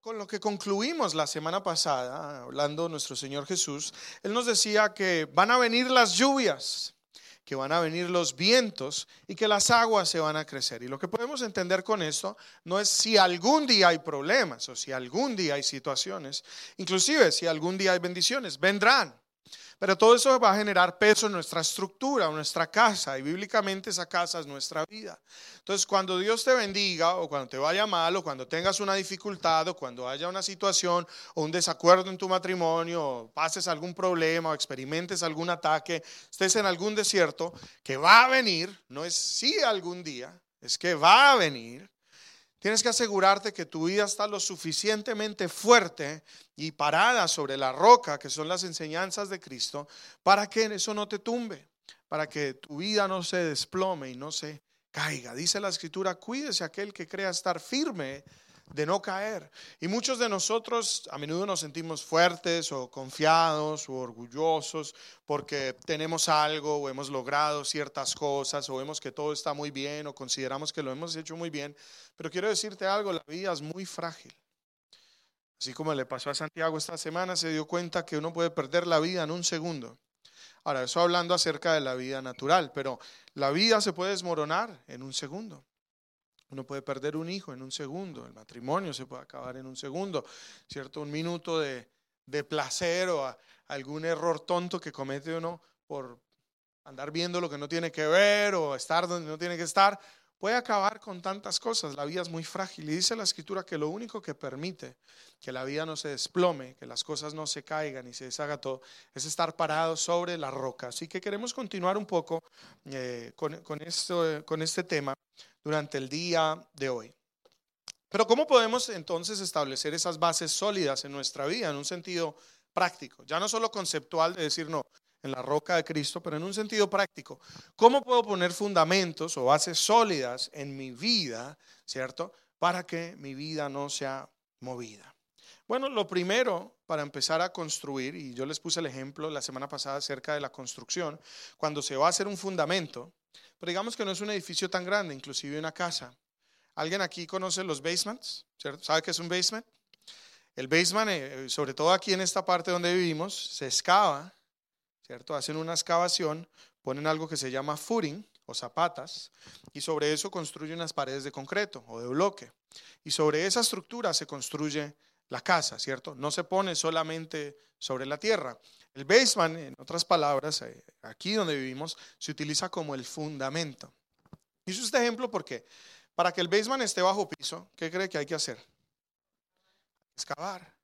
Con lo que concluimos la semana pasada, hablando nuestro Señor Jesús, Él nos decía que van a venir las lluvias, que van a venir los vientos y que las aguas se van a crecer. Y lo que podemos entender con esto no es si algún día hay problemas o si algún día hay situaciones, inclusive si algún día hay bendiciones, vendrán. Pero todo eso va a generar peso en nuestra estructura, en nuestra casa, y bíblicamente esa casa es nuestra vida. Entonces, cuando Dios te bendiga, o cuando te vaya mal, o cuando tengas una dificultad, o cuando haya una situación, o un desacuerdo en tu matrimonio, o pases algún problema, o experimentes algún ataque, estés en algún desierto, que va a venir, no es si algún día, es que va a venir. Tienes que asegurarte que tu vida está lo suficientemente fuerte y parada sobre la roca, que son las enseñanzas de Cristo, para que eso no te tumbe, para que tu vida no se desplome y no se caiga. Dice la escritura, cuídese aquel que crea estar firme de no caer. Y muchos de nosotros a menudo nos sentimos fuertes o confiados o orgullosos porque tenemos algo o hemos logrado ciertas cosas o vemos que todo está muy bien o consideramos que lo hemos hecho muy bien. Pero quiero decirte algo, la vida es muy frágil. Así como le pasó a Santiago esta semana, se dio cuenta que uno puede perder la vida en un segundo. Ahora, eso hablando acerca de la vida natural, pero la vida se puede desmoronar en un segundo. Uno puede perder un hijo en un segundo, el matrimonio se puede acabar en un segundo, ¿cierto? Un minuto de, placer o algún error tonto que comete uno por andar viendo lo que no tiene que ver o estar donde no tiene que estar, puede acabar con tantas cosas. La vida es muy frágil y dice la escritura que lo único que permite que la vida no se desplome, que las cosas no se caigan y se deshaga todo, es estar parado sobre la roca. Así que queremos continuar un poco eh, con, esto, con este tema durante el día de hoy. Pero ¿cómo podemos entonces establecer esas bases sólidas en nuestra vida en un sentido práctico? Ya no solo conceptual de decir, no, en la roca de Cristo, pero en un sentido práctico. ¿Cómo puedo poner fundamentos o bases sólidas en mi vida, ¿cierto? Para que mi vida no sea movida. Bueno, lo primero para empezar a construir, y yo les puse el ejemplo la semana pasada acerca de la construcción, cuando se va a hacer un fundamento, pero digamos que no es un edificio tan grande, inclusive una casa. ¿Alguien aquí conoce los basements? ¿Cierto? ¿Sabe qué es un basement? El basement, eh, sobre todo aquí en esta parte donde vivimos, se excava, ¿cierto? Hacen una excavación, ponen algo que se llama footing o zapatas y sobre eso construyen unas paredes de concreto o de bloque. Y sobre esa estructura se construye la casa, ¿cierto? No se pone solamente sobre la tierra. El basement, en otras palabras, eh, aquí donde vivimos, se utiliza como el fundamento. Hice este ejemplo porque para que el basement esté bajo piso, ¿qué cree que hay que hacer? Excavar,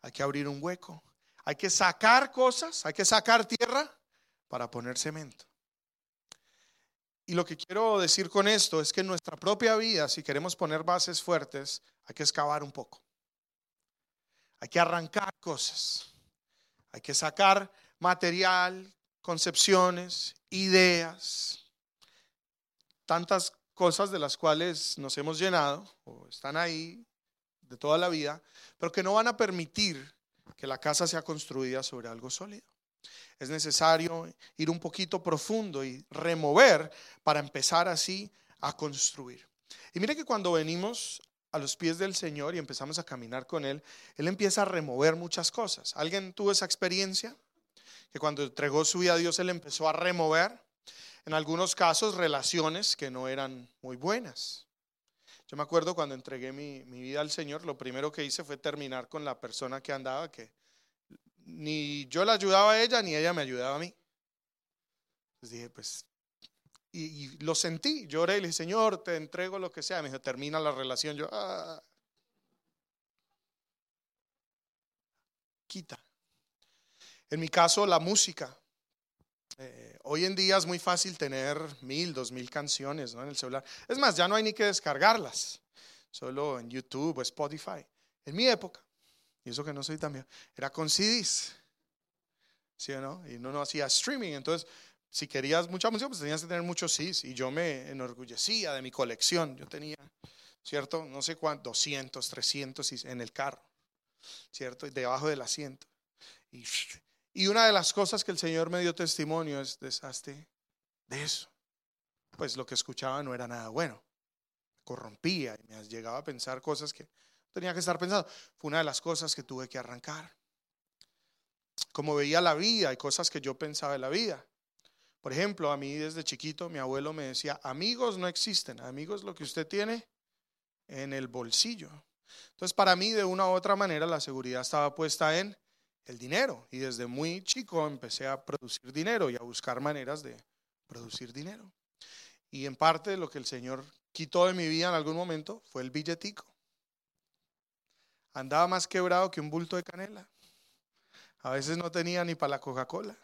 hay que abrir un hueco, hay que sacar cosas, hay que sacar tierra para poner cemento. Y lo que quiero decir con esto es que en nuestra propia vida, si queremos poner bases fuertes, hay que excavar un poco. Hay que arrancar cosas. Hay que sacar material, concepciones, ideas, tantas cosas de las cuales nos hemos llenado o están ahí de toda la vida, pero que no van a permitir que la casa sea construida sobre algo sólido. Es necesario ir un poquito profundo y remover para empezar así a construir. Y mire que cuando venimos a los pies del Señor y empezamos a caminar con Él, Él empieza a remover muchas cosas. ¿Alguien tuvo esa experiencia? Que cuando entregó su vida a Dios, Él empezó a remover, en algunos casos, relaciones que no eran muy buenas. Yo me acuerdo cuando entregué mi, vida al Señor, lo primero que hice fue terminar con la persona que andaba, que ni yo la ayudaba a ella, ni ella me ayudaba a mí. Entonces dije, pues y, lo sentí, lloré y le dije, Señor, te entrego lo que sea. Me dijo, termina la relación. Yo, ah. quita. En mi caso, la música. Eh, hoy en día es muy fácil tener mil, dos mil canciones en el celular. Es más, ya no hay ni que descargarlas, solo en YouTube o Spotify. En mi época, y eso que no soy también, era con CDs. ¿Sí o no? Y uno no hacía streaming. Entonces, si querías mucha música, pues tenías que tener muchos CDs. Y yo me enorgullecía de mi colección. Yo tenía, ¿cierto? No sé cuántos, 200, 300 en el carro, ¿cierto? Debajo del asiento. Y, y una de las cosas que el Señor me dio testimonio es deshazte de eso. pues lo que escuchaba no era nada bueno. Corrompía y me llegaba a pensar cosas que tenía que estar pensando. Fue una de las cosas que tuve que arrancar. Como veía la vida y cosas que yo pensaba de la vida. Por ejemplo, a mí desde chiquito mi abuelo me decía, amigos no existen, amigos lo que usted tiene en el bolsillo. Entonces, para mí, de una u otra manera, la seguridad estaba puesta en el dinero. Y desde muy chico empecé a producir dinero y a buscar maneras de producir dinero. Y en parte lo que el Señor quitó de mi vida en algún momento fue el billetico. Andaba más quebrado que un bulto de canela. A veces no tenía ni para la Coca-Cola.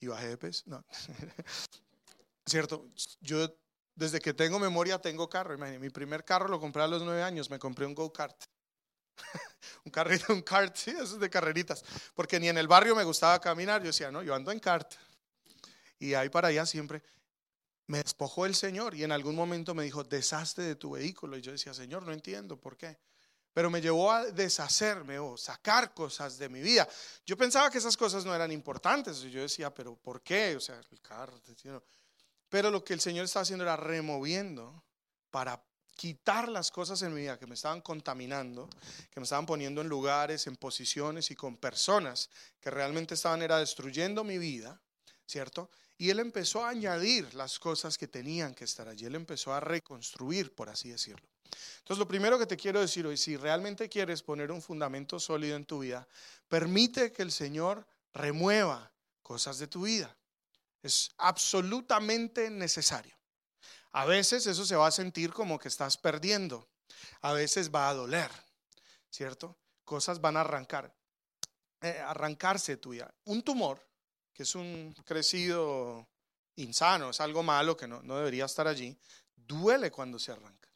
Y bajé de peso. No. Cierto, yo desde que tengo memoria tengo carro. mi primer carro lo compré a los nueve años. Me compré un go-kart. un carrito, un kart, sí, esos de carreritas. Porque ni en el barrio me gustaba caminar. Yo decía, no, yo ando en kart. Y ahí para allá siempre me despojó el Señor. Y en algún momento me dijo, deshazte de tu vehículo. Y yo decía, Señor, no entiendo por qué. Pero me llevó a deshacerme o sacar cosas de mi vida. Yo pensaba que esas cosas no eran importantes. Yo decía, pero ¿por qué? O sea, el carro. Pero lo que el Señor estaba haciendo era removiendo para quitar las cosas en mi vida que me estaban contaminando, que me estaban poniendo en lugares, en posiciones y con personas que realmente estaban era destruyendo mi vida, ¿cierto? Y él empezó a añadir las cosas que tenían que estar allí, él empezó a reconstruir, por así decirlo. Entonces, lo primero que te quiero decir hoy, si realmente quieres poner un fundamento sólido en tu vida, permite que el Señor remueva cosas de tu vida. Es absolutamente necesario. A veces eso se va a sentir como que estás perdiendo. A veces va a doler, ¿cierto? Cosas van a arrancar, eh, arrancarse tuya. Un tumor, que es un crecido insano, es algo malo que no, no debería estar allí, duele cuando se arranca.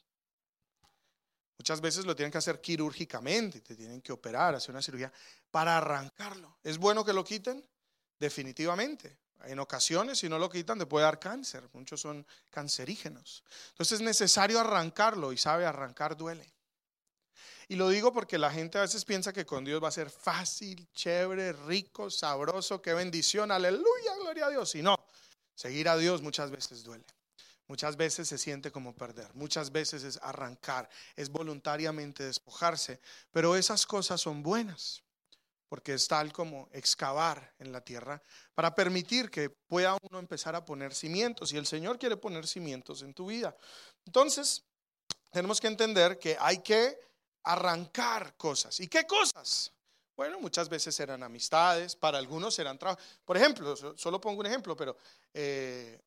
Muchas veces lo tienen que hacer quirúrgicamente, te tienen que operar, hacer una cirugía para arrancarlo. ¿Es bueno que lo quiten? Definitivamente. En ocasiones, si no lo quitan, te puede dar cáncer. Muchos son cancerígenos. Entonces es necesario arrancarlo y sabe, arrancar duele. Y lo digo porque la gente a veces piensa que con Dios va a ser fácil, chévere, rico, sabroso, qué bendición, aleluya, gloria a Dios. Y no, seguir a Dios muchas veces duele. Muchas veces se siente como perder, muchas veces es arrancar, es voluntariamente despojarse, pero esas cosas son buenas porque es tal como excavar en la tierra para permitir que pueda uno empezar a poner cimientos y el Señor quiere poner cimientos en tu vida. Entonces, tenemos que entender que hay que arrancar cosas. ¿Y qué cosas? Bueno, muchas veces eran amistades, para algunos eran trabajos. Por ejemplo, solo pongo un ejemplo, pero eh,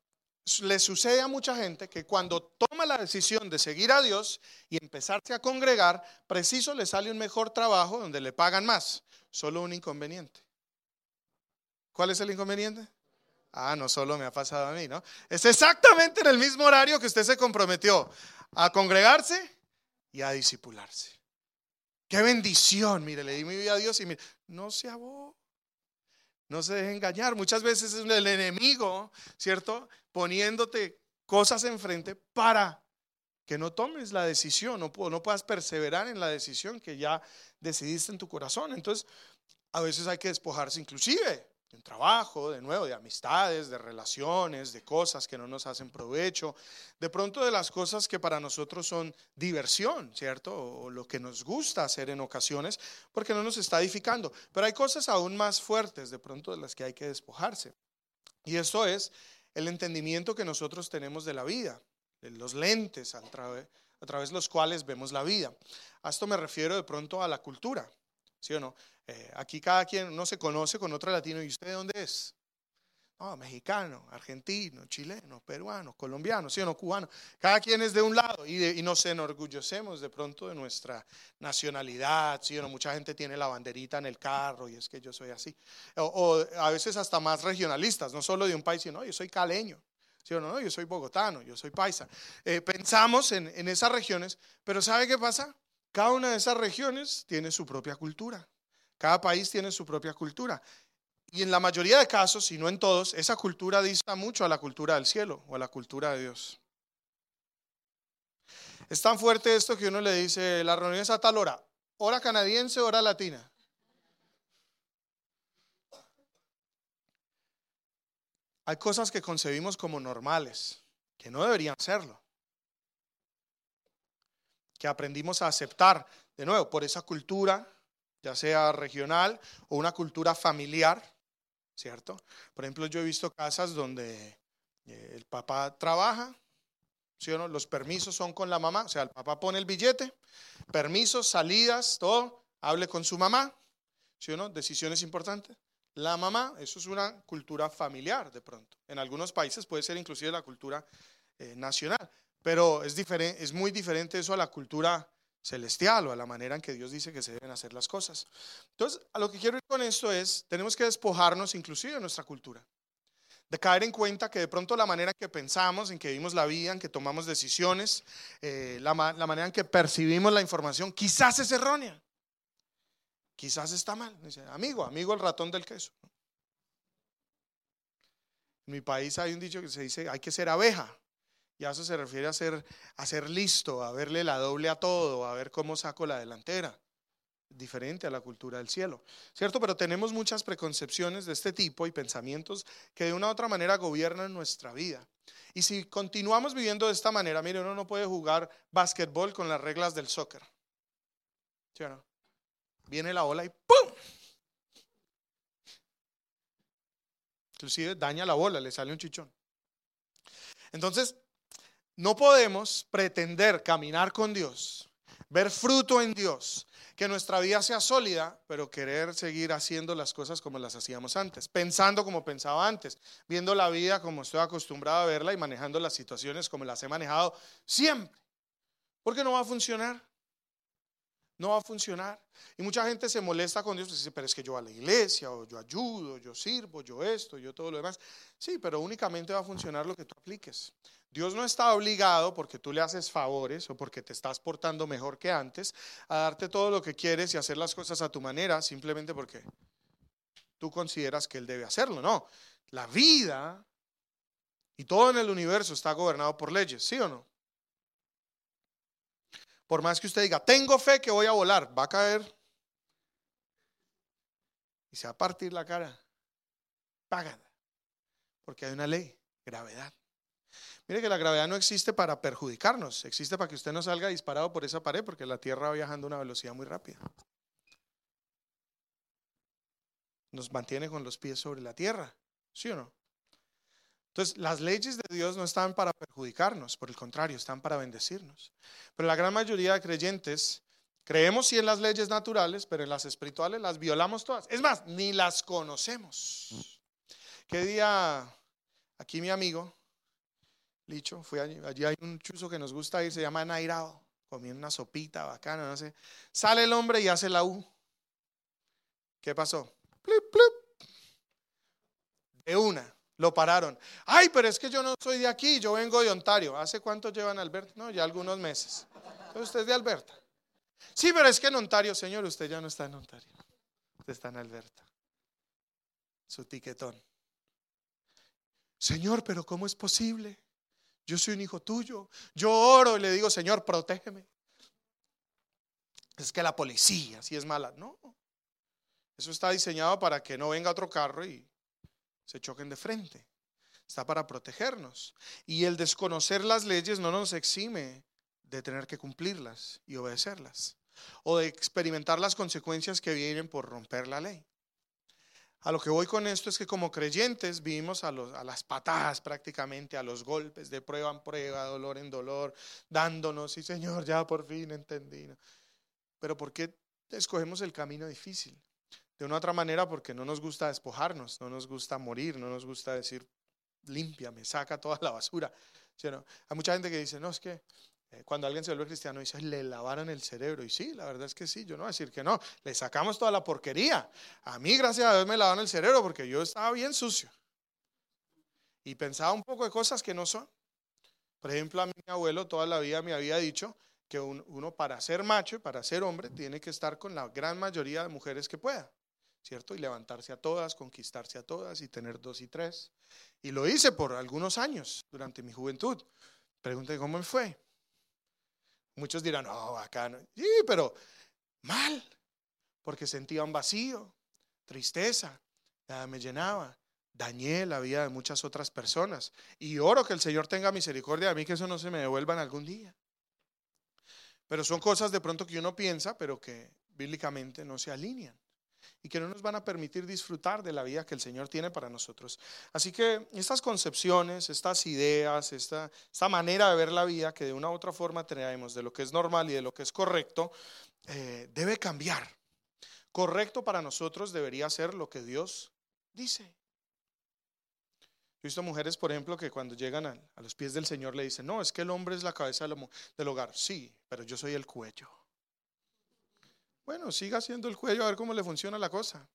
le sucede a mucha gente que cuando toma la decisión de seguir a Dios y empezarse a congregar, preciso le sale un mejor trabajo donde le pagan más. Solo un inconveniente. ¿Cuál es el inconveniente? Ah, no solo me ha pasado a mí, ¿no? Es exactamente en el mismo horario que usted se comprometió a congregarse y a disipularse. Qué bendición, mire, le di mi vida a Dios y mire, no se abó. No se deje engañar. Muchas veces es el enemigo, ¿cierto? Poniéndote cosas enfrente para que no tomes la decisión, no, no puedas perseverar en la decisión que ya decidiste en tu corazón. Entonces, a veces hay que despojarse inclusive de trabajo, de nuevo, de amistades, de relaciones, de cosas que no nos hacen provecho, de pronto de las cosas que para nosotros son diversión, ¿cierto? O lo que nos gusta hacer en ocasiones, porque no nos está edificando. Pero hay cosas aún más fuertes de pronto de las que hay que despojarse. Y eso es el entendimiento que nosotros tenemos de la vida, los lentes a través, a través de los cuales vemos la vida. A esto me refiero de pronto a la cultura, ¿sí o no? Eh, aquí cada quien no se conoce con otro latino. ¿Y usted de dónde es? No, mexicano, argentino, chileno, peruano, colombiano, sí o no, cubano. Cada quien es de un lado y, nos enorgullecemos de pronto de nuestra nacionalidad, sí o no. Mucha gente tiene la banderita en el carro y es que yo soy así. O, a veces hasta más regionalistas, no solo de un país, sino yo soy caleño. ¿Sí o no? Yo soy bogotano, yo soy paisa. Eh, pensamos en, en esas regiones, pero ¿sabe qué pasa? Cada una de esas regiones tiene su propia cultura. Cada país tiene su propia cultura. Y en la mayoría de casos, si no en todos, esa cultura dista mucho a la cultura del cielo o a la cultura de Dios. Es tan fuerte esto que uno le dice, la reunión es a tal hora, hora canadiense, hora latina. hay cosas que concebimos como normales, que no deberían serlo, que aprendimos a aceptar, de nuevo, por esa cultura, ya sea regional o una cultura familiar, ¿cierto? Por ejemplo, yo he visto casas donde eh, el papá trabaja, ¿sí o no? Los permisos son con la mamá, o sea, el papá pone el billete, permisos, salidas, todo, hable con su mamá, ¿sí o no? Decisiones importantes. La mamá, eso es una cultura familiar de pronto. En algunos países puede ser inclusive la cultura eh, nacional, pero es, diferente, es muy diferente eso a la cultura celestial o a la manera en que Dios dice que se deben hacer las cosas. Entonces, a lo que quiero ir con esto es, tenemos que despojarnos inclusive de nuestra cultura, de caer en cuenta que de pronto la manera en que pensamos, en que vivimos la vida, en que tomamos decisiones, eh, la, la manera en que percibimos la información, quizás es errónea. Quizás está mal. Dice, amigo, amigo el ratón del queso. En mi país hay un dicho que se dice, hay que ser abeja. Y eso se refiere a ser, a ser listo, a verle la doble a todo, a ver cómo saco la delantera. Diferente a la cultura del cielo. ¿Cierto? Pero tenemos muchas preconcepciones de este tipo y pensamientos que de una u otra manera gobiernan nuestra vida. Y si continuamos viviendo de esta manera, mire, uno no puede jugar básquetbol con las reglas del soccer. ¿Sí o no? Viene la ola y ¡pum! Inclusive daña la bola, le sale un chichón. Entonces, no podemos pretender caminar con Dios, ver fruto en Dios, que nuestra vida sea sólida, pero querer seguir haciendo las cosas como las hacíamos antes, pensando como pensaba antes, viendo la vida como estoy acostumbrado a verla y manejando las situaciones como las he manejado siempre. Porque no va a funcionar no va a funcionar. Y mucha gente se molesta con Dios, dice, pero es que yo a la iglesia, o yo ayudo, yo sirvo, yo esto, yo todo lo demás. Sí, pero únicamente va a funcionar lo que tú apliques. Dios no está obligado porque tú le haces favores o porque te estás portando mejor que antes a darte todo lo que quieres y hacer las cosas a tu manera, simplemente porque tú consideras que Él debe hacerlo. No, la vida y todo en el universo está gobernado por leyes, ¿sí o no? Por más que usted diga, tengo fe que voy a volar, va a caer y se va a partir la cara. Págala. Porque hay una ley, gravedad. Mire que la gravedad no existe para perjudicarnos, existe para que usted no salga disparado por esa pared porque la Tierra va viajando a una velocidad muy rápida. Nos mantiene con los pies sobre la Tierra, ¿sí o no? Entonces, las leyes de Dios no están para perjudicarnos, por el contrario, están para bendecirnos. Pero la gran mayoría de creyentes creemos sí en las leyes naturales, pero en las espirituales las violamos todas. Es más, ni las conocemos. ¿Qué día aquí mi amigo, Licho, fue allí, allí hay un chuzo que nos gusta ir, se llama Nairao, comiendo una sopita bacana, no sé. Sale el hombre y hace la U. ¿Qué pasó? Plip, plip. De una. Lo pararon. Ay, pero es que yo no soy de aquí, yo vengo de Ontario. ¿Hace cuánto llevan Alberta? No, ya algunos meses. usted es de Alberta. Sí, pero es que en Ontario, señor, usted ya no está en Ontario. Usted está en Alberta. Su tiquetón. Señor, pero ¿cómo es posible? Yo soy un hijo tuyo. Yo oro y le digo, Señor, protégeme. Es que la policía, si es mala. No. Eso está diseñado para que no venga otro carro y se choquen de frente. Está para protegernos. Y el desconocer las leyes no nos exime de tener que cumplirlas y obedecerlas. O de experimentar las consecuencias que vienen por romper la ley. A lo que voy con esto es que como creyentes vivimos a, las patadas prácticamente, a los golpes, de prueba en prueba, dolor en dolor, dándonos, y Señor, ya por fin entendí. Pero ¿por qué escogemos el camino difícil? de una otra manera porque no nos gusta despojarnos, no nos gusta morir, no nos gusta decir, límpiame, saca toda la basura. Hay mucha gente que dice, no, es que cuando alguien se vuelve cristiano dice, le lavaron el cerebro. Y sí, la verdad es que sí, yo no voy decir que no, le sacamos toda la porquería. A mí, gracias a Dios, me lavaron el cerebro porque yo estaba bien sucio. Y pensaba un poco de cosas que no son. Por ejemplo, a mi abuelo toda la vida me había dicho que uno para ser macho y para ser hombre tiene que estar con la gran mayoría de mujeres que pueda. ¿cierto? Y levantarse a todas, conquistarse a todas y tener dos y tres. Y lo hice por algunos años durante mi juventud. Pregunté cómo me fue. Muchos dirán, no, acá no. Sí, pero mal, porque sentía un vacío, tristeza, nada me llenaba, dañé la vida de muchas otras personas. Y oro que el Señor tenga misericordia de mí, que eso no se me devuelva en algún día. Pero son cosas de pronto que uno piensa, pero que bíblicamente no se alinean y que no nos van a permitir disfrutar de la vida que el Señor tiene para nosotros. Así que estas concepciones, estas ideas, esta, esta manera de ver la vida que de una u otra forma tenemos de lo que es normal y de lo que es correcto, eh, debe cambiar. Correcto para nosotros debería ser lo que Dios dice. He visto mujeres, por ejemplo, que cuando llegan a, los pies del Señor le dicen, no, es que el hombre es la cabeza del hogar. Sí, pero yo soy el cuello. Bueno, siga haciendo el cuello a ver cómo le funciona la cosa.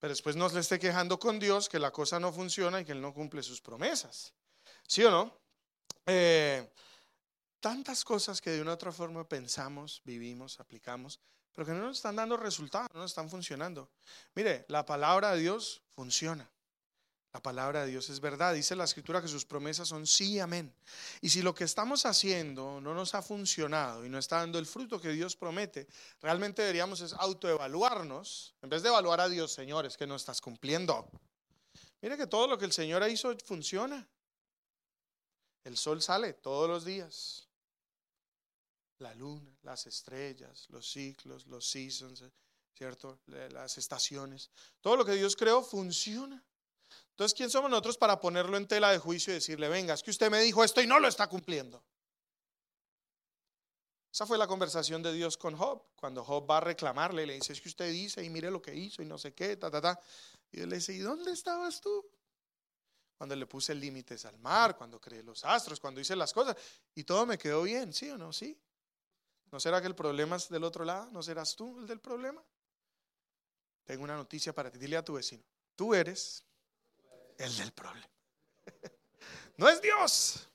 Pero después no le esté quejando con Dios que la cosa no funciona y que Él no cumple sus promesas. ¿Sí o no? Eh, tantas cosas que de una u otra forma pensamos, vivimos, aplicamos, pero que no nos están dando resultados, no nos están funcionando. Mire, la palabra de Dios funciona. La palabra de Dios es verdad. Dice la escritura que sus promesas son sí, amén. Y si lo que estamos haciendo no nos ha funcionado y no está dando el fruto que Dios promete, realmente deberíamos es autoevaluarnos. En vez de evaluar a Dios, señores, que no estás cumpliendo. Mire que todo lo que el Señor hizo funciona. El sol sale todos los días. La luna, las estrellas, los ciclos, los seasons, ¿cierto? Las estaciones. Todo lo que Dios creó funciona. Entonces, ¿quién somos nosotros para ponerlo en tela de juicio y decirle, venga, es que usted me dijo esto y no lo está cumpliendo? Esa fue la conversación de Dios con Job, cuando Job va a reclamarle, le dice, es que usted dice y mire lo que hizo y no sé qué, ta, ta, ta. Y él le dice, ¿y dónde estabas tú? Cuando le puse límites al mar, cuando creé los astros, cuando hice las cosas, y todo me quedó bien, ¿sí o no? Sí. ¿No será que el problema es del otro lado? ¿No serás tú el del problema? Tengo una noticia para ti, dile a tu vecino, tú eres el del problema. No es Dios.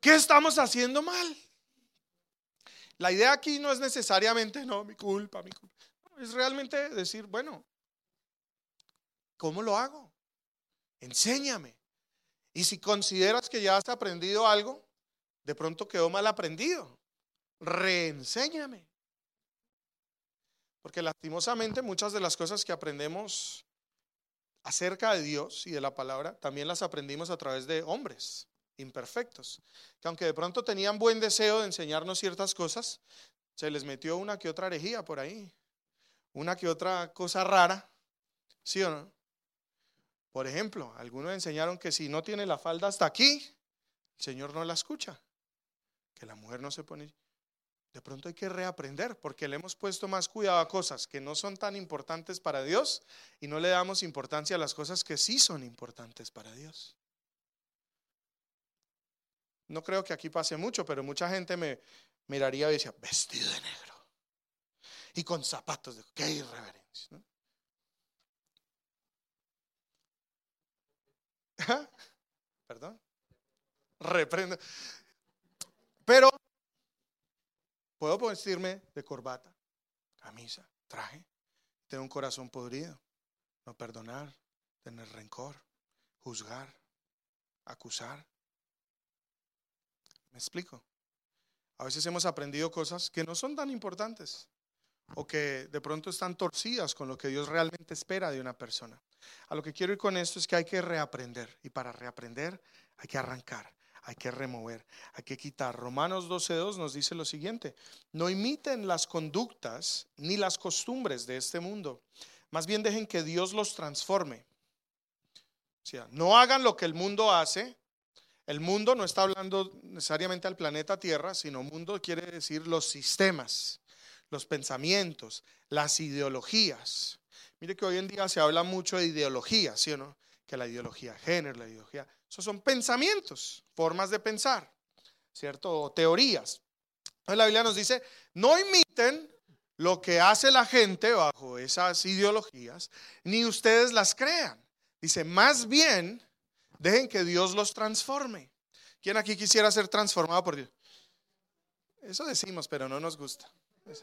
¿Qué estamos haciendo mal? La idea aquí no es necesariamente, no, mi culpa, mi culpa. es realmente decir, bueno, ¿cómo lo hago? Enséñame. Y si consideras que ya has aprendido algo, de pronto quedó mal aprendido, reenséñame. Porque lastimosamente muchas de las cosas que aprendemos acerca de Dios y de la palabra, también las aprendimos a través de hombres imperfectos, que aunque de pronto tenían buen deseo de enseñarnos ciertas cosas, se les metió una que otra herejía por ahí, una que otra cosa rara, ¿sí o no? Por ejemplo, algunos enseñaron que si no tiene la falda hasta aquí, el Señor no la escucha, que la mujer no se pone de pronto hay que reaprender porque le hemos puesto más cuidado a cosas que no son tan importantes para Dios y no le damos importancia a las cosas que sí son importantes para Dios. No creo que aquí pase mucho, pero mucha gente me miraría y decía, vestido de negro y con zapatos de qué irreverencia. Perdón. Reprendo. Pero Puedo vestirme de corbata, camisa, traje, tener un corazón podrido, no perdonar, tener rencor, juzgar, acusar. ¿Me explico? A veces hemos aprendido cosas que no son tan importantes o que de pronto están torcidas con lo que Dios realmente espera de una persona. A lo que quiero ir con esto es que hay que reaprender y para reaprender hay que arrancar hay que remover, hay que quitar. Romanos 12.2 nos dice lo siguiente, no imiten las conductas ni las costumbres de este mundo, más bien dejen que Dios los transforme. O sea, no hagan lo que el mundo hace. El mundo no está hablando necesariamente al planeta Tierra, sino mundo quiere decir los sistemas, los pensamientos, las ideologías. Mire que hoy en día se habla mucho de ideología, ¿sí o no? Que la ideología de género, la ideología esos son pensamientos, formas de pensar, ¿cierto? O teorías. La Biblia nos dice, no imiten lo que hace la gente bajo esas ideologías, ni ustedes las crean. Dice, más bien, dejen que Dios los transforme. ¿Quién aquí quisiera ser transformado por Dios? Eso decimos, pero no nos gusta.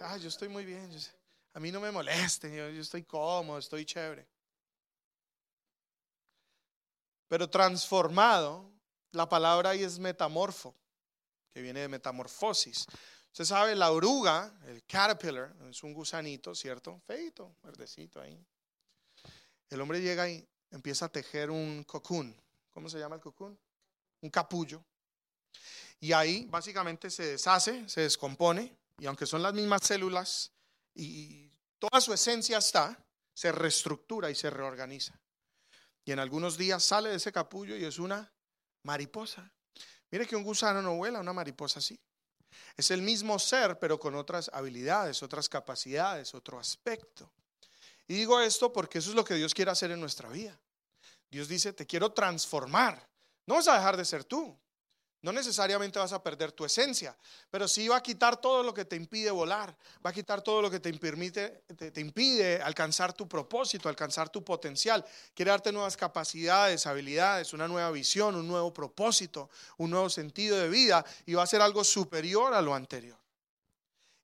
Ah, yo estoy muy bien. A mí no me moleste, yo estoy cómodo, estoy chévere. Pero transformado, la palabra ahí es metamorfo, que viene de metamorfosis. Usted sabe, la oruga, el caterpillar, es un gusanito, ¿cierto? Feito, verdecito ahí. el hombre llega y empieza a tejer un cocoon. ¿Cómo se llama el cocoon? Un capullo. Y ahí básicamente se deshace, se descompone, y aunque son las mismas células y toda su esencia está, se reestructura y se reorganiza. Y en algunos días sale de ese capullo y es una mariposa. Mire que un gusano no vuela, una mariposa sí. Es el mismo ser, pero con otras habilidades, otras capacidades, otro aspecto. Y digo esto porque eso es lo que Dios quiere hacer en nuestra vida. Dios dice, te quiero transformar. No vas a dejar de ser tú. No necesariamente vas a perder tu esencia, pero sí va a quitar todo lo que te impide volar, va a quitar todo lo que te, impide, te, impide alcanzar tu propósito, alcanzar tu potencial. Quiere darte nuevas capacidades, habilidades, una nueva visión, un nuevo propósito, un nuevo sentido de vida y va a ser algo superior a lo anterior.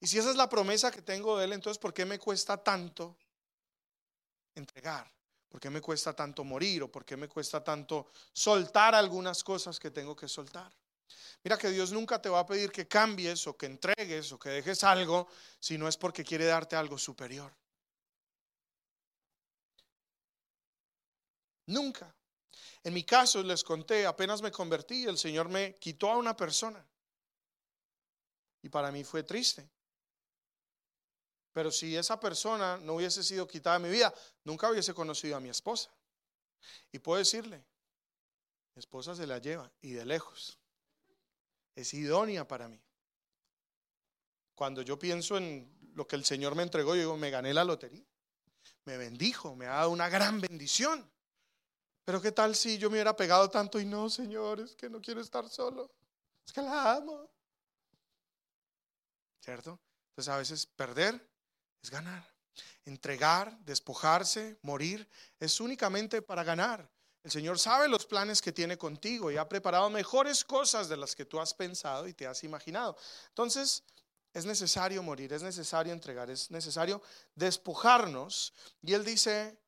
Y si esa es la promesa que tengo de Él, entonces ¿por qué me cuesta tanto entregar? ¿Por qué me cuesta tanto morir? ¿O por qué me cuesta tanto soltar algunas cosas que tengo que soltar? Mira que Dios nunca te va a pedir que cambies o que entregues o que dejes algo si no es porque quiere darte algo superior. Nunca. En mi caso, les conté, apenas me convertí, el Señor me quitó a una persona. Y para mí fue triste. Pero si esa persona no hubiese sido quitada de mi vida, nunca hubiese conocido a mi esposa. Y puedo decirle, mi esposa se la lleva y de lejos es idónea para mí. Cuando yo pienso en lo que el Señor me entregó, yo digo, me gané la lotería. Me bendijo, me ha dado una gran bendición. Pero qué tal si yo me hubiera pegado tanto y no, Señor, es que no quiero estar solo. Es que la amo. ¿Cierto? Entonces a veces perder es ganar. Entregar, despojarse, morir, es únicamente para ganar. El Señor sabe los planes que tiene contigo y ha preparado mejores cosas de las que tú has pensado y te has imaginado. Entonces, es necesario morir, es necesario entregar, es necesario despojarnos. Y Él dice,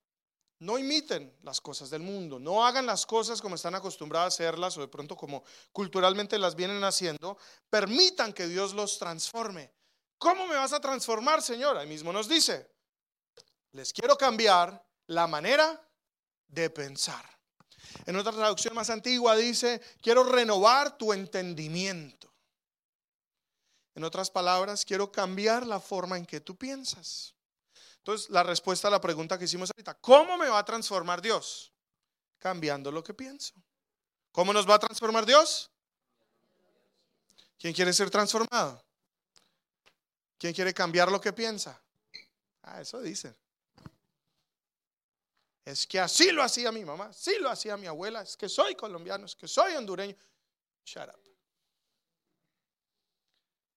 no imiten las cosas del mundo, no hagan las cosas como están acostumbrados a hacerlas o de pronto como culturalmente las vienen haciendo, permitan que Dios los transforme. ¿Cómo me vas a transformar, Señor? Ahí mismo nos dice, les quiero cambiar la manera de pensar. En otra traducción más antigua dice, quiero renovar tu entendimiento. En otras palabras, quiero cambiar la forma en que tú piensas. Entonces, la respuesta a la pregunta que hicimos ahorita, ¿cómo me va a transformar Dios? Cambiando lo que pienso. ¿Cómo nos va a transformar Dios? ¿Quién quiere ser transformado? ¿Quién quiere cambiar lo que piensa? Ah, eso dice. Es que así lo hacía mi mamá, así lo hacía mi abuela, es que soy colombiano, es que soy hondureño. Shut up.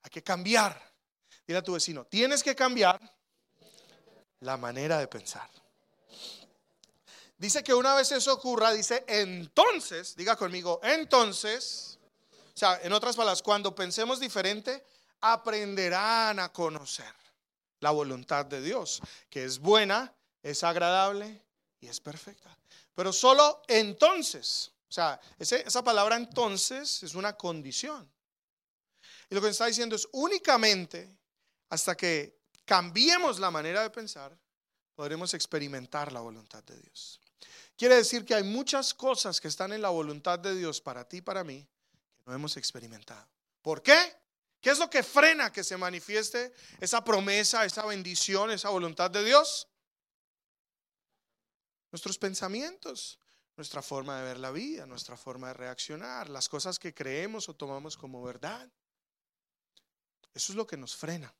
Hay que cambiar. Dile a tu vecino, tienes que cambiar la manera de pensar. Dice que una vez eso ocurra, dice, entonces, diga conmigo, entonces, o sea, en otras palabras, cuando pensemos diferente, aprenderán a conocer la voluntad de Dios, que es buena, es agradable y es perfecta. Pero solo entonces, o sea, esa palabra entonces es una condición. Y lo que está diciendo es únicamente hasta que cambiemos la manera de pensar, podremos experimentar la voluntad de Dios. Quiere decir que hay muchas cosas que están en la voluntad de Dios para ti y para mí que no hemos experimentado. ¿Por qué? ¿Qué es lo que frena que se manifieste esa promesa, esa bendición, esa voluntad de Dios? Nuestros pensamientos, nuestra forma de ver la vida, nuestra forma de reaccionar, las cosas que creemos o tomamos como verdad. Eso es lo que nos frena.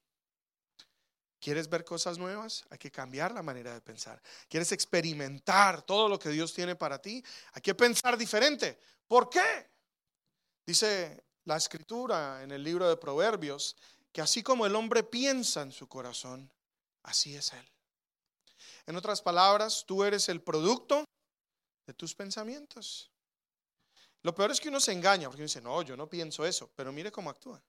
¿Quieres ver cosas nuevas? Hay que cambiar la manera de pensar. ¿Quieres experimentar todo lo que Dios tiene para ti? Hay que pensar diferente. ¿Por qué? Dice la escritura en el libro de Proverbios que así como el hombre piensa en su corazón, así es él. En otras palabras, tú eres el producto de tus pensamientos. Lo peor es que uno se engaña porque uno dice, no, yo no pienso eso, pero mire cómo actúa.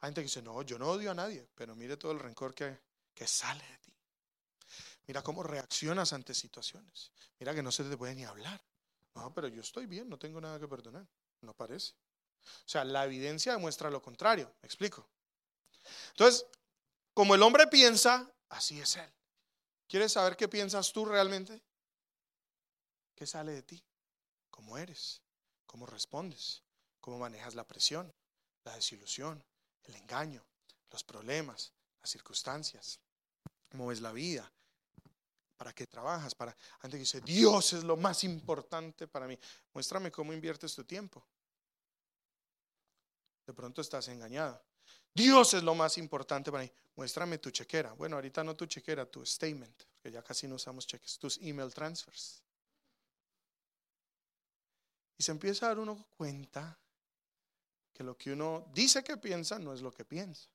Hay gente que dice, no, yo no odio a nadie, pero mire todo el rencor que, que sale de ti. Mira cómo reaccionas ante situaciones. Mira que no se te puede ni hablar. No, pero yo estoy bien, no tengo nada que perdonar. No parece. O sea, la evidencia demuestra lo contrario. ¿Me explico? Entonces, como el hombre piensa, Así es Él. ¿Quieres saber qué piensas tú realmente? ¿Qué sale de ti? ¿Cómo eres? ¿Cómo respondes? ¿Cómo manejas la presión, la desilusión, el engaño, los problemas, las circunstancias? ¿Cómo ves la vida? ¿Para qué trabajas? Para antes dice, Dios es lo más importante para mí. Muéstrame cómo inviertes tu tiempo. De pronto estás engañado. Dios es lo más importante para mí. Muéstrame tu chequera. Bueno, ahorita no tu chequera, tu statement, porque ya casi no usamos cheques, tus email transfers. Y se empieza a dar uno cuenta que lo que uno dice que piensa no es lo que piensa.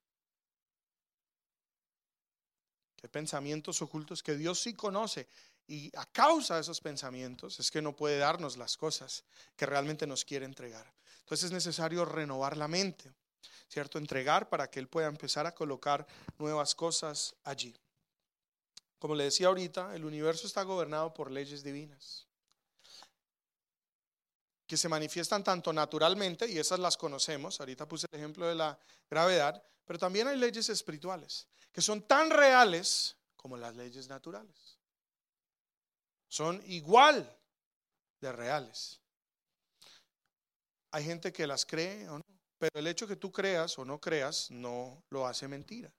Que pensamientos ocultos que Dios sí conoce. Y a causa de esos pensamientos es que no puede darnos las cosas que realmente nos quiere entregar. Entonces es necesario renovar la mente. ¿Cierto? Entregar para que Él pueda empezar a colocar nuevas cosas allí. Como le decía ahorita, el universo está gobernado por leyes divinas que se manifiestan tanto naturalmente, y esas las conocemos, ahorita puse el ejemplo de la gravedad, pero también hay leyes espirituales, que son tan reales como las leyes naturales. Son igual de reales. Hay gente que las cree o no. Pero el hecho que tú creas o no creas no lo hace mentira.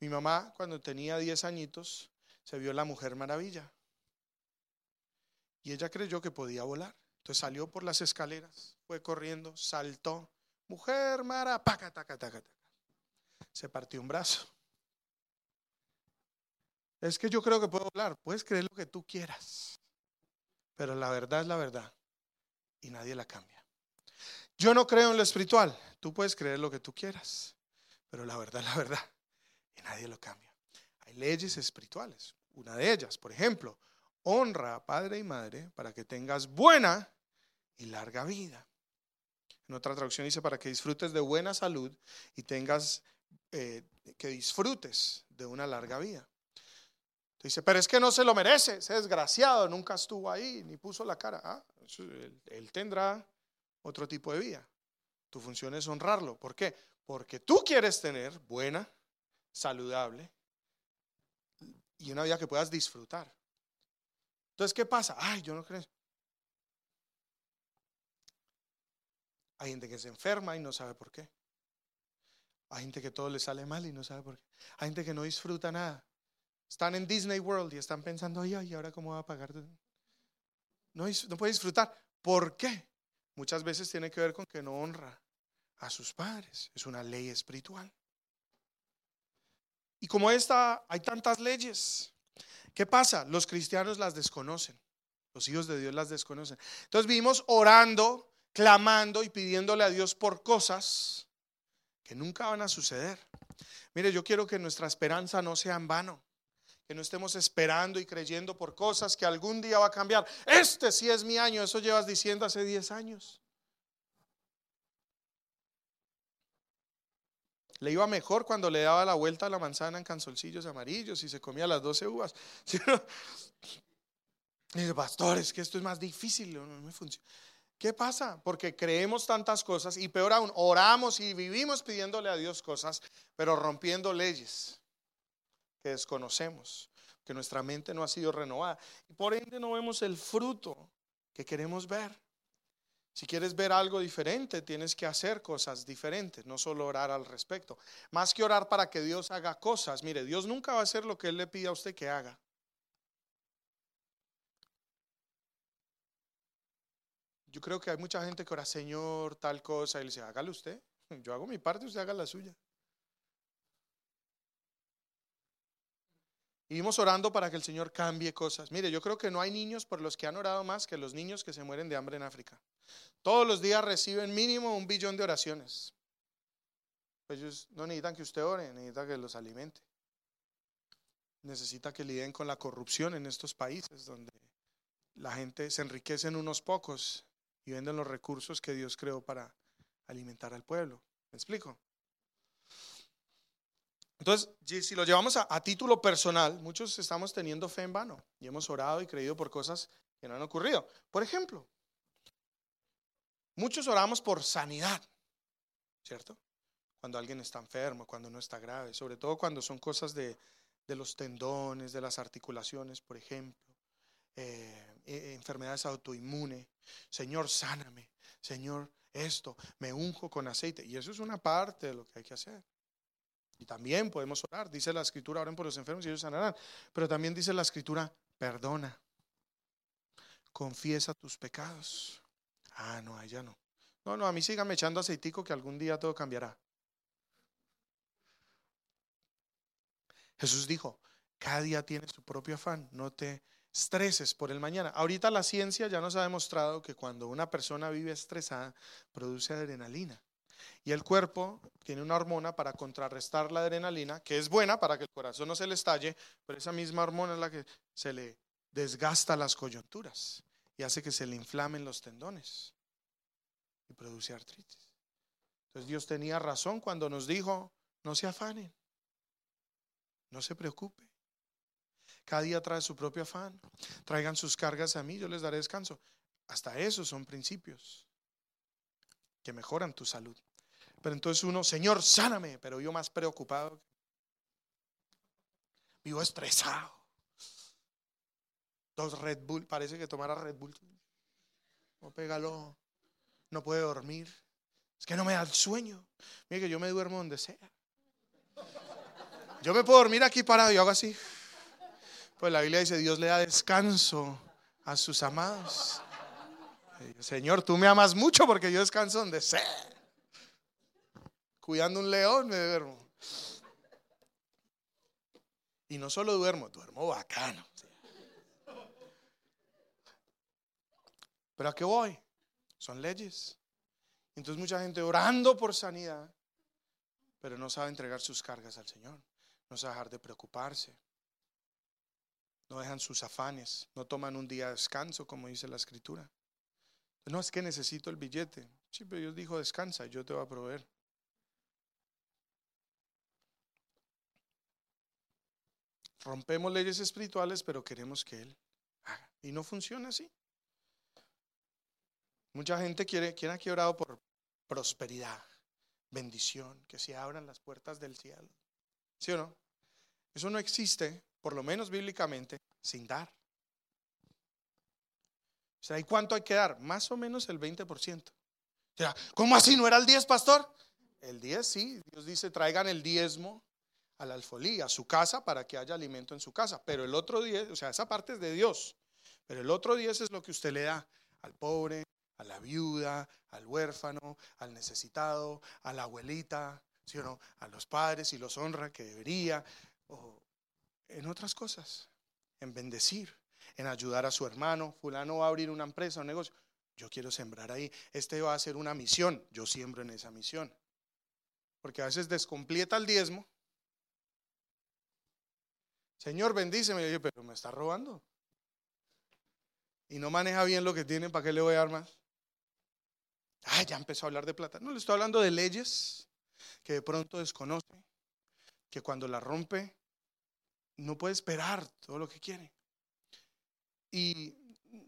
Mi mamá cuando tenía 10 añitos se vio la Mujer Maravilla. Y ella creyó que podía volar. Entonces salió por las escaleras, fue corriendo, saltó. Mujer Mara, paca, taca, taca, taca. Se partió un brazo. Es que yo creo que puedo volar. Puedes creer lo que tú quieras. Pero la verdad es la verdad. Y nadie la cambia. Yo no creo en lo espiritual. Tú puedes creer lo que tú quieras, pero la verdad es la verdad. Y nadie lo cambia. Hay leyes espirituales. Una de ellas, por ejemplo, honra a padre y madre para que tengas buena y larga vida. En otra traducción dice para que disfrutes de buena salud y tengas eh, que disfrutes de una larga vida. Dice, pero es que no se lo merece, ese desgraciado nunca estuvo ahí ni puso la cara. Ah, él tendrá otro tipo de vida. Tu función es honrarlo. ¿Por qué? Porque tú quieres tener buena, saludable y una vida que puedas disfrutar. Entonces, ¿qué pasa? Ay, yo no creo. Hay gente que se enferma y no sabe por qué. Hay gente que todo le sale mal y no sabe por qué. Hay gente que no disfruta nada. Están en Disney World y están pensando, ay, ay, ¿ahora cómo va a pagar? No, no puede disfrutar. ¿Por qué? Muchas veces tiene que ver con que no honra a sus padres. Es una ley espiritual. Y como esta, hay tantas leyes. ¿Qué pasa? Los cristianos las desconocen. Los hijos de Dios las desconocen. Entonces vivimos orando, clamando y pidiéndole a Dios por cosas que nunca van a suceder. Mire, yo quiero que nuestra esperanza no sea en vano que no estemos esperando y creyendo por cosas que algún día va a cambiar. Este sí es mi año, eso llevas diciendo hace 10 años. Le iba mejor cuando le daba la vuelta a la manzana en cansolcillos amarillos y se comía las 12 uvas. Y dice, pastor, es que esto es más difícil, no me funciona. ¿Qué pasa? Porque creemos tantas cosas y peor aún, oramos y vivimos pidiéndole a Dios cosas, pero rompiendo leyes que desconocemos, que nuestra mente no ha sido renovada. Y por ende no vemos el fruto que queremos ver. Si quieres ver algo diferente, tienes que hacer cosas diferentes, no solo orar al respecto. Más que orar para que Dios haga cosas, mire, Dios nunca va a hacer lo que Él le pide a usted que haga. Yo creo que hay mucha gente que ora, Señor, tal cosa, y le dice, hágalo usted. Yo hago mi parte, usted haga la suya. Y vimos orando para que el Señor cambie cosas. Mire, yo creo que no hay niños por los que han orado más que los niños que se mueren de hambre en África. Todos los días reciben mínimo un billón de oraciones. Pues ellos no necesitan que usted ore, necesita que los alimente. Necesita que lidien con la corrupción en estos países donde la gente se enriquece en unos pocos y venden los recursos que Dios creó para alimentar al pueblo. ¿Me explico? Entonces, si lo llevamos a, título personal, muchos estamos teniendo fe en vano y hemos orado y creído por cosas que no han ocurrido. Por ejemplo, muchos oramos por sanidad, ¿cierto? Cuando alguien está enfermo, cuando no está grave, sobre todo cuando son cosas de, de los tendones, de las articulaciones, por ejemplo, eh, eh, enfermedades autoinmunes. Señor, sáname. Señor, esto, me unjo con aceite. Y eso es una parte de lo que hay que hacer. Y también podemos orar. Dice la escritura, oren por los enfermos y ellos sanarán. Pero también dice la escritura, perdona. Confiesa tus pecados. Ah, no, allá no. No, no, a mí síganme echando aceitico que algún día todo cambiará. Jesús dijo, cada día tiene su propio afán, no te estreses por el mañana. Ahorita la ciencia ya nos ha demostrado que cuando una persona vive estresada, produce adrenalina. Y el cuerpo tiene una hormona para contrarrestar la adrenalina, que es buena para que el corazón no se le estalle, pero esa misma hormona es la que se le desgasta las coyunturas y hace que se le inflamen los tendones y produce artritis. Entonces Dios tenía razón cuando nos dijo, no se afanen, no se preocupe. Cada día trae su propio afán. Traigan sus cargas a mí, yo les daré descanso. Hasta esos son principios que mejoran tu salud. Pero entonces uno, Señor, sáname, pero yo más preocupado. Vivo estresado. Dos Red Bull, parece que tomara Red Bull. No pégalo, no puede dormir. Es que no me da el sueño. Mire que yo me duermo donde sea. Yo me puedo dormir aquí parado y hago así. Pues la Biblia dice, Dios le da descanso a sus amados. Señor, tú me amas mucho porque yo descanso donde sea. Cuidando un león me duermo. Y no solo duermo, duermo bacano. Pero ¿a qué voy? Son leyes. Entonces mucha gente orando por sanidad, pero no sabe entregar sus cargas al Señor. No sabe dejar de preocuparse no dejan sus afanes, no toman un día de descanso, como dice la escritura. No es que necesito el billete. Sí, pero Dios dijo, descansa, yo te voy a proveer. Rompemos leyes espirituales, pero queremos que Él haga. Y no funciona así. Mucha gente quiere, ¿quién aquí ha orado por prosperidad, bendición, que se abran las puertas del cielo? ¿Sí o no? Eso no existe por lo menos bíblicamente, sin dar. O sea, ¿y cuánto hay que dar? Más o menos el 20%. O sea, ¿cómo así? ¿No era el 10, pastor? El 10, sí. Dios dice, traigan el diezmo a la alfolía, a su casa, para que haya alimento en su casa. Pero el otro 10, o sea, esa parte es de Dios. Pero el otro 10 es lo que usted le da al pobre, a la viuda, al huérfano, al necesitado, a la abuelita, ¿sí o no? A los padres y los honra que debería en otras cosas, en bendecir, en ayudar a su hermano. Fulano va a abrir una empresa, un negocio. Yo quiero sembrar ahí. Este va a ser una misión. Yo siembro en esa misión. Porque a veces descompleta el diezmo. Señor, bendíceme. pero me está robando. Y no maneja bien lo que tiene, ¿para qué le voy a dar más? Ah, ya empezó a hablar de plata. No, le estoy hablando de leyes que de pronto desconoce, que cuando la rompe no puede esperar todo lo que quiere. Y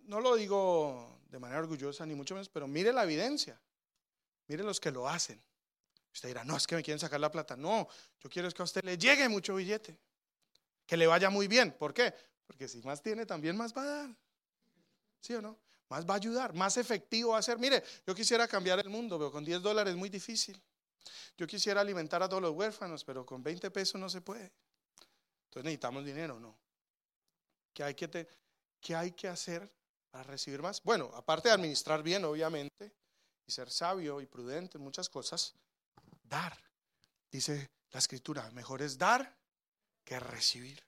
no lo digo de manera orgullosa ni mucho menos, pero mire la evidencia. Mire los que lo hacen. Usted dirá, no, es que me quieren sacar la plata. No, yo quiero es que a usted le llegue mucho billete. Que le vaya muy bien. ¿Por qué? Porque si más tiene, también más va a dar. ¿Sí o no? Más va a ayudar, más efectivo va a ser. Mire, yo quisiera cambiar el mundo, pero con 10 dólares es muy difícil. Yo quisiera alimentar a todos los huérfanos, pero con 20 pesos no se puede. Entonces necesitamos dinero, ¿no? ¿Qué hay que, hay que hacer para recibir más? Bueno, aparte de administrar bien, obviamente, y ser sabio y prudente en muchas cosas, dar. Dice la escritura, mejor es dar que recibir.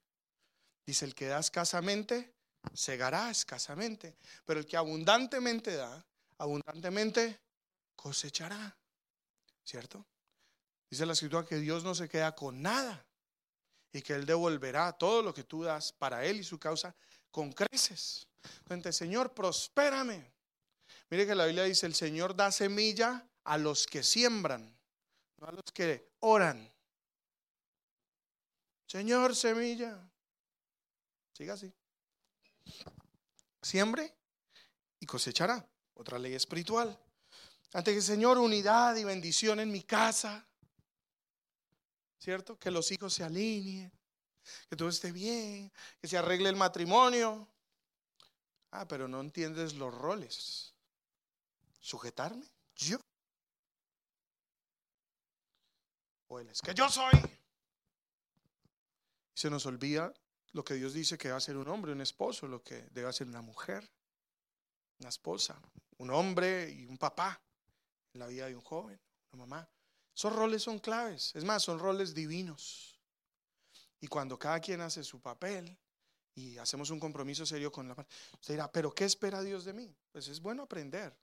Dice, el que da escasamente, segará escasamente, pero el que abundantemente da, abundantemente cosechará. ¿Cierto? Dice la escritura que Dios no se queda con nada y que Él devolverá todo lo que tú das para Él y su causa con creces. Entonces, Señor, prospérame. Mire que la Biblia dice, el Señor da semilla a los que siembran, no a los que oran. Señor, semilla. Siga así. Siembre y cosechará. Otra ley espiritual. Ante que, Señor, unidad y bendición en mi casa. ¿cierto? Que los hijos se alineen, que todo esté bien, que se arregle el matrimonio. Ah, pero no entiendes los roles. ¿Sujetarme? ¿Yo? O es que yo soy. Se nos olvida lo que Dios dice que va a ser un hombre, un esposo, lo que debe ser una mujer, una esposa, un hombre y un papá en la vida de un joven, una mamá. Esos roles son claves, es más, son roles divinos. Y cuando cada quien hace su papel y hacemos un compromiso serio con la usted dirá, pero ¿qué espera Dios de mí? Pues es bueno aprender.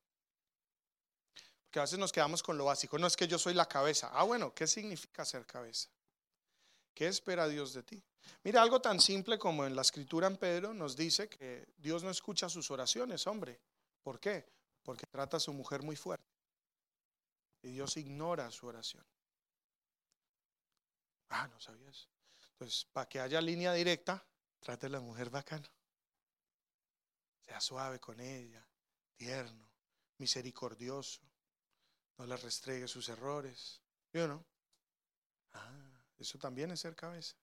Porque a veces nos quedamos con lo básico, no es que yo soy la cabeza. Ah, bueno, ¿qué significa ser cabeza? ¿Qué espera Dios de ti? Mira, algo tan simple como en la escritura en Pedro nos dice que Dios no escucha sus oraciones, hombre. ¿Por qué? Porque trata a su mujer muy fuerte. Y Dios ignora su oración. Ah, no sabías. Entonces, para que haya línea directa, trate a la mujer bacana. Sea suave con ella, tierno, misericordioso. No le restregue sus errores. ¿Sí o no? Eso también es ser cabeza.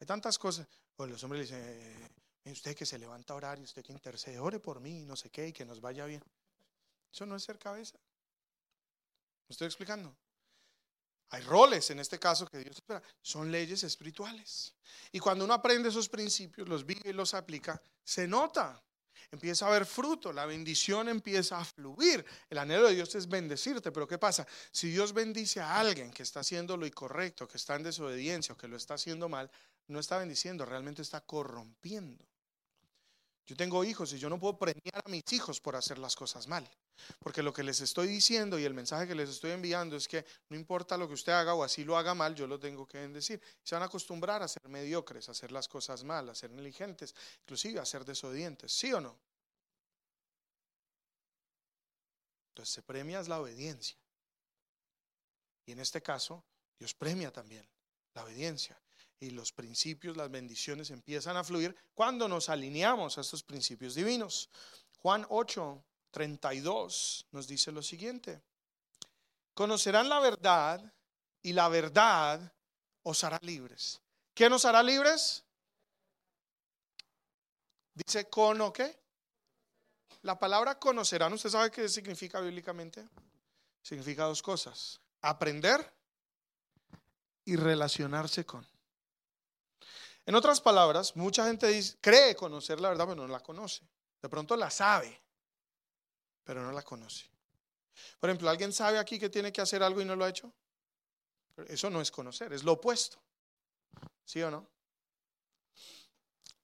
Hay tantas cosas. O los hombres le dicen, eh, usted que se levanta a orar y usted que intercede, ore por mí, no sé qué, y que nos vaya bien. Eso no es ser cabeza. ¿Me estoy explicando? Hay roles en este caso que Dios espera. Son leyes espirituales. Y cuando uno aprende esos principios, los vive y los aplica, se nota empieza a haber fruto, la bendición empieza a fluir. El anhelo de Dios es bendecirte, pero ¿qué pasa? Si Dios bendice a alguien que está haciendo lo incorrecto, que está en desobediencia o que lo está haciendo mal, no está bendiciendo, realmente está corrompiendo. Yo tengo hijos y yo no puedo premiar a mis hijos por hacer las cosas mal. Porque lo que les estoy diciendo y el mensaje que les estoy enviando es que no importa lo que usted haga o así lo haga mal, yo lo tengo que bendecir. Se van a acostumbrar a ser mediocres, a hacer las cosas mal, a ser negligentes, inclusive a ser desobedientes. ¿Sí o no? Entonces se premia la obediencia. Y en este caso, Dios premia también la obediencia y los principios, las bendiciones empiezan a fluir cuando nos alineamos a estos principios divinos. Juan 8, 32 nos dice lo siguiente. Conocerán la verdad y la verdad os hará libres. ¿Qué nos hará libres? Dice cono qué? La palabra conocerán, ¿usted sabe qué significa bíblicamente? Significa dos cosas. Aprender y relacionarse con. En otras palabras, mucha gente cree conocer la verdad, pero no la conoce. De pronto la sabe, pero no la conoce. Por ejemplo, ¿alguien sabe aquí que tiene que hacer algo y no lo ha hecho? Eso no es conocer, es lo opuesto. ¿Sí o no?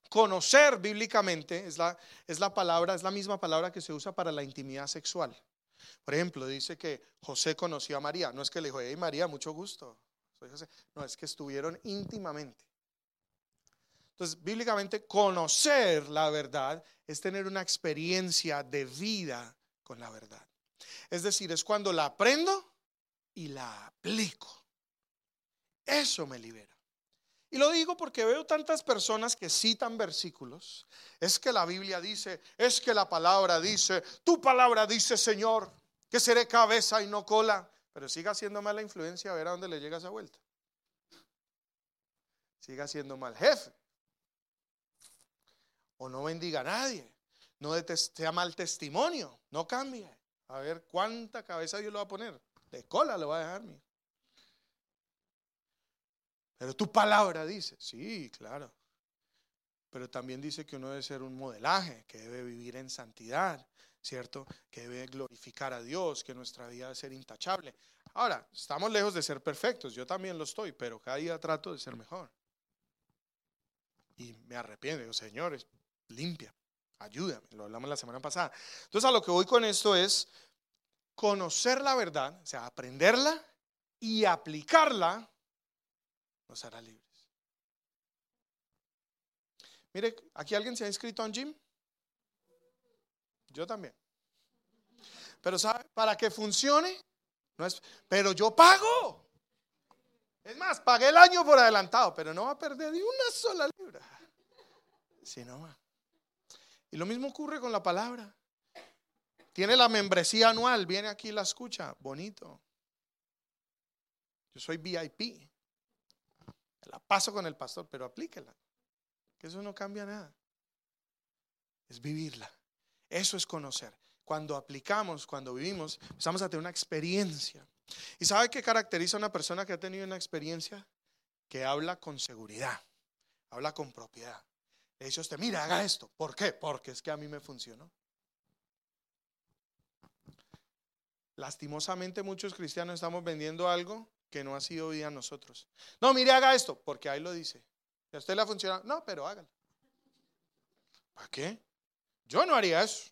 Conocer bíblicamente es la, es la palabra, es la misma palabra que se usa para la intimidad sexual. Por ejemplo, dice que José conoció a María. No es que le dijo, hey María, mucho gusto. No, es que estuvieron íntimamente. Entonces, bíblicamente, conocer la verdad es tener una experiencia de vida con la verdad. Es decir, es cuando la aprendo y la aplico. Eso me libera. Y lo digo porque veo tantas personas que citan versículos. Es que la Biblia dice, es que la palabra dice, tu palabra dice, Señor, que seré cabeza y no cola. Pero siga siendo mala influencia a ver a dónde le llega esa vuelta. Siga siendo mal jefe o no bendiga a nadie, no sea mal testimonio, no cambie. A ver cuánta cabeza Dios lo va a poner. De cola lo va a dejar. Mí. Pero tu palabra dice, sí, claro. Pero también dice que uno debe ser un modelaje, que debe vivir en santidad, ¿cierto? Que debe glorificar a Dios, que nuestra vida debe ser intachable. Ahora, estamos lejos de ser perfectos, yo también lo estoy, pero cada día trato de ser mejor. Y me arrepiento, digo, señores, limpia, ayúdame, lo hablamos la semana pasada. Entonces a lo que voy con esto es conocer la verdad, o sea, aprenderla y aplicarla, nos hará libres. Mire, ¿aquí alguien se ha inscrito a un gym? Yo también. Pero ¿sabe? Para que funcione, no es, pero yo pago. Es más, pagué el año por adelantado, pero no va a perder ni una sola libra. Si no va. Y lo mismo ocurre con la palabra. Tiene la membresía anual, viene aquí y la escucha, bonito. Yo soy VIP. la paso con el pastor, pero aplíquela. Que eso no cambia nada. Es vivirla. Eso es conocer. Cuando aplicamos, cuando vivimos, empezamos a tener una experiencia. ¿Y sabe qué caracteriza a una persona que ha tenido una experiencia? Que habla con seguridad, habla con propiedad. Le dice a usted, mira, haga esto. ¿Por qué? Porque es que a mí me funcionó. Lastimosamente muchos cristianos estamos vendiendo algo que no ha sido vida a nosotros. No, mire, haga esto, porque ahí lo dice. ¿Y a usted le ha funcionado? No, pero hágalo. ¿Para qué? Yo no haría eso.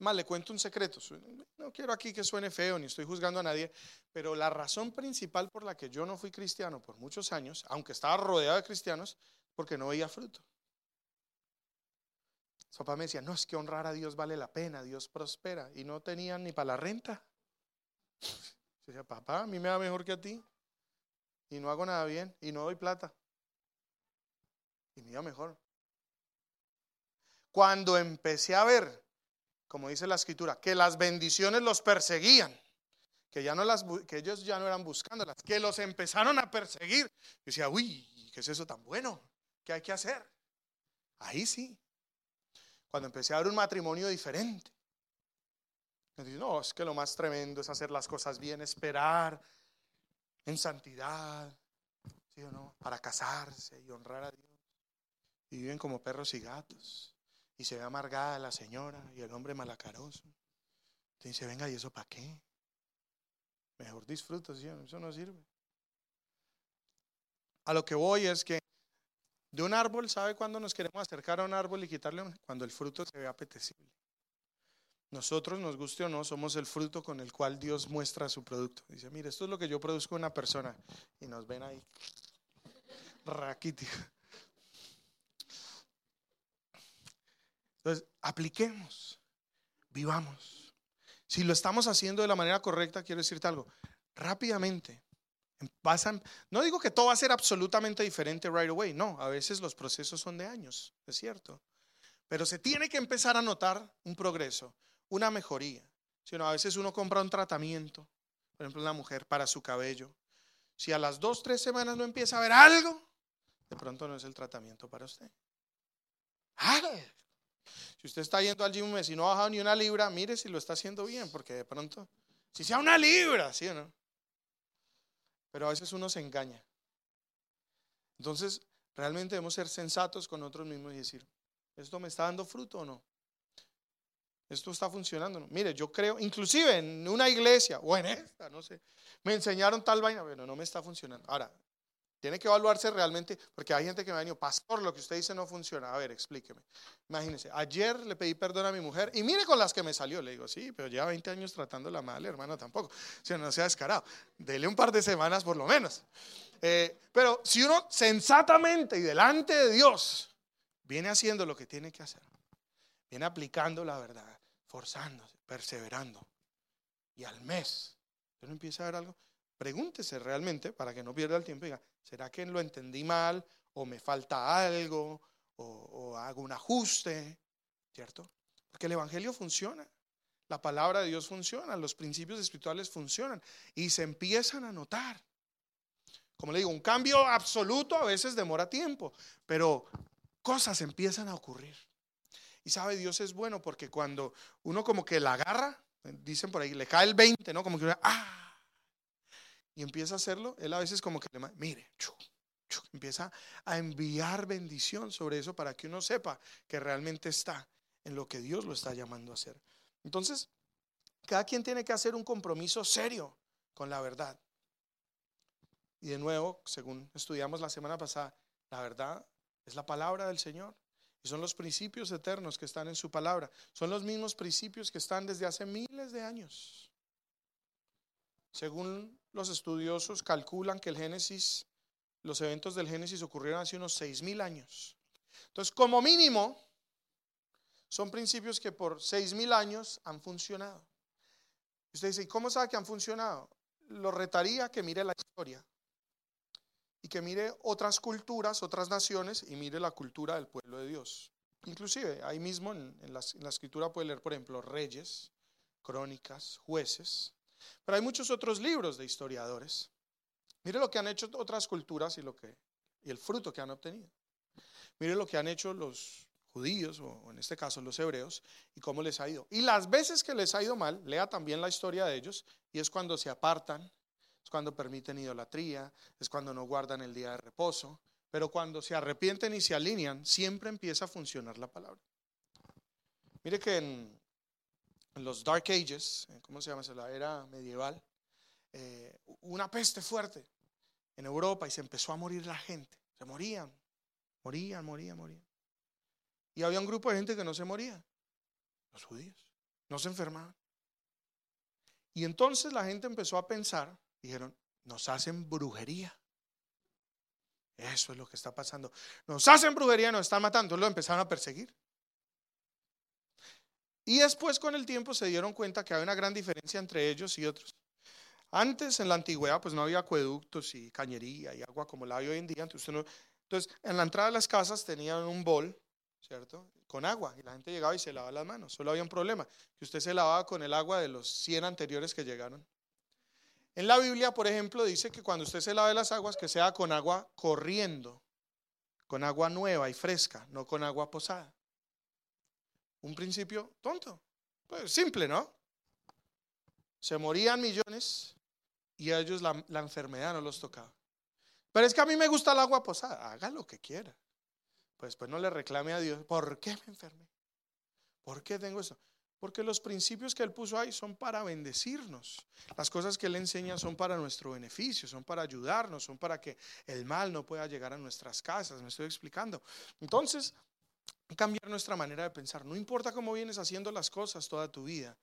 Más, le cuento un secreto. No quiero aquí que suene feo, ni estoy juzgando a nadie, pero la razón principal por la que yo no fui cristiano por muchos años, aunque estaba rodeado de cristianos, porque no veía fruto. Su papá me decía, no, es que honrar a Dios vale la pena, Dios prospera. Y no tenían ni para la renta. Yo decía, papá, a mí me va mejor que a ti. Y no hago nada bien. Y no doy plata. Y me iba mejor. Cuando empecé a ver, como dice la escritura, que las bendiciones los perseguían, que, ya no las, que ellos ya no eran buscándolas, que los empezaron a perseguir. Yo decía, uy, ¿qué es eso tan bueno? ¿Qué hay que hacer? Ahí sí. Cuando empecé a ver un matrimonio diferente. Dice, no, es que lo más tremendo es hacer las cosas bien, esperar en santidad, ¿sí o no? Para casarse y honrar a Dios. Y viven como perros y gatos y se ve amargada la señora y el hombre malacaroso. Entonces dice, venga, ¿y eso para qué? Mejor disfruto, ¿sí? eso no sirve. A lo que voy es que de un árbol, ¿sabe cuándo nos queremos acercar a un árbol y quitarle? Cuando el fruto se ve apetecible. Nosotros, nos guste o no, somos el fruto con el cual Dios muestra su producto. Dice, mire, esto es lo que yo produzco en una persona. Y nos ven ahí, raquítico. Entonces, apliquemos, vivamos. Si lo estamos haciendo de la manera correcta, quiero decirte algo. Rápidamente, pasan, no digo que todo va a ser absolutamente diferente right away, no, a veces los procesos son de años, es cierto. Pero se tiene que empezar a notar un progreso, una mejoría. Si a veces uno compra un tratamiento, por ejemplo, una mujer para su cabello. Si a las dos, tres semanas no empieza a ver algo, de pronto no es el tratamiento para usted. Si usted está yendo al gym y no ha bajado ni una libra, mire si lo está haciendo bien, porque de pronto, si sea una libra, ¿sí o no? Pero a veces uno se engaña. Entonces, realmente debemos ser sensatos con nosotros mismos y decir, ¿esto me está dando fruto o no? ¿Esto está funcionando? No? Mire, yo creo, inclusive en una iglesia o en esta, no sé, me enseñaron tal vaina, pero no me está funcionando. Ahora, tiene que evaluarse realmente, porque hay gente que me ha dicho, pastor, lo que usted dice no funciona. A ver, explíqueme. Imagínese, ayer le pedí perdón a mi mujer y mire con las que me salió. Le digo, sí, pero lleva 20 años tratándola mal, hermano, tampoco. Sea, no sea descarado. Dele un par de semanas por lo menos. Eh, pero si uno sensatamente y delante de Dios viene haciendo lo que tiene que hacer, viene aplicando la verdad, forzándose, perseverando, y al mes, uno empieza a ver algo, pregúntese realmente para que no pierda el tiempo y diga, ¿será que lo entendí mal o me falta algo o, hago un ajuste? ¿Cierto? Porque el Evangelio funciona, la palabra de Dios funciona, los principios espirituales funcionan y se empiezan a notar. Como le digo, un cambio absoluto a veces demora tiempo, pero cosas empiezan a ocurrir. Y sabe, Dios es bueno porque cuando uno como que la agarra, dicen por ahí, le cae el 20, ¿no? Como que, ah, y empieza a hacerlo, él a veces como que le mire, empieza a enviar bendición sobre eso para que uno sepa que realmente está en lo que Dios lo está llamando a hacer. Entonces, cada quien tiene que hacer un compromiso serio con la verdad. Y de nuevo, según estudiamos la semana pasada, la verdad es la palabra del Señor. Y son los principios eternos que están en su palabra. Son los mismos principios que están desde hace miles de años. Según los estudiosos calculan que el Génesis, los eventos del Génesis ocurrieron hace unos seis mil años. Entonces, como mínimo, son principios que por seis mil años han funcionado. Usted dice, ¿y cómo sabe que han funcionado? Lo retaría que mire la historia y que mire otras culturas, otras naciones y mire la cultura del pueblo de Dios. Inclusive ahí mismo en la escritura puede leer, por ejemplo, reyes, crónicas, jueces, pero hay muchos otros libros de historiadores Mire lo que han hecho otras culturas y, lo que, y el fruto que han obtenido. Mire lo que han hecho los judíos, o en este caso los hebreos, y cómo les ha ido. Y las veces que les ha ido mal, lea también la historia de ellos, y es cuando se apartan, es cuando permiten idolatría, es cuando no guardan el día de reposo, pero cuando se arrepienten y se alinean, siempre empieza a funcionar la palabra. Mire que en, los Dark Ages, ¿cómo se llama? La era medieval, eh, una peste fuerte en Europa y se empezó a morir la gente. Se morían, morían, morían, morían. Y había un grupo de gente que no se moría, los judíos, no se enfermaban. Y entonces la gente empezó a pensar, dijeron, nos hacen brujería. Eso es lo que está pasando. Nos hacen brujería, nos están matando. Lo empezaron a perseguir. Y después con el tiempo se dieron cuenta que había una gran diferencia entre ellos y otros. Antes en la antigüedad pues no había acueductos y cañería y agua como la hay hoy en día. Entonces, en la entrada de las casas tenían un bol, ¿cierto? Con agua y la gente llegaba y se lavaba las manos. Solo había un problema, que usted se lavaba con el agua de los 100 anteriores que llegaron. En la Biblia, por ejemplo, dice que cuando usted se lave las aguas, que sea con agua corriendo, con agua nueva y fresca, no con agua posada. Un principio tonto, pues simple, ¿no? Se morían millones y a ellos la, enfermedad no los tocaba. Pero es que a mí me gusta el agua posada, haga lo que quiera. Pues pues no le reclame a Dios, ¿por qué me enfermé? ¿Por qué tengo eso? Porque los principios que Él puso ahí son para bendecirnos. Las cosas que Él enseña son para nuestro beneficio, son para ayudarnos, son para que el mal no pueda llegar a nuestras casas. Me estoy explicando. Entonces, cambiar nuestra manera de pensar. No importa cómo vienes haciendo las cosas toda tu vida.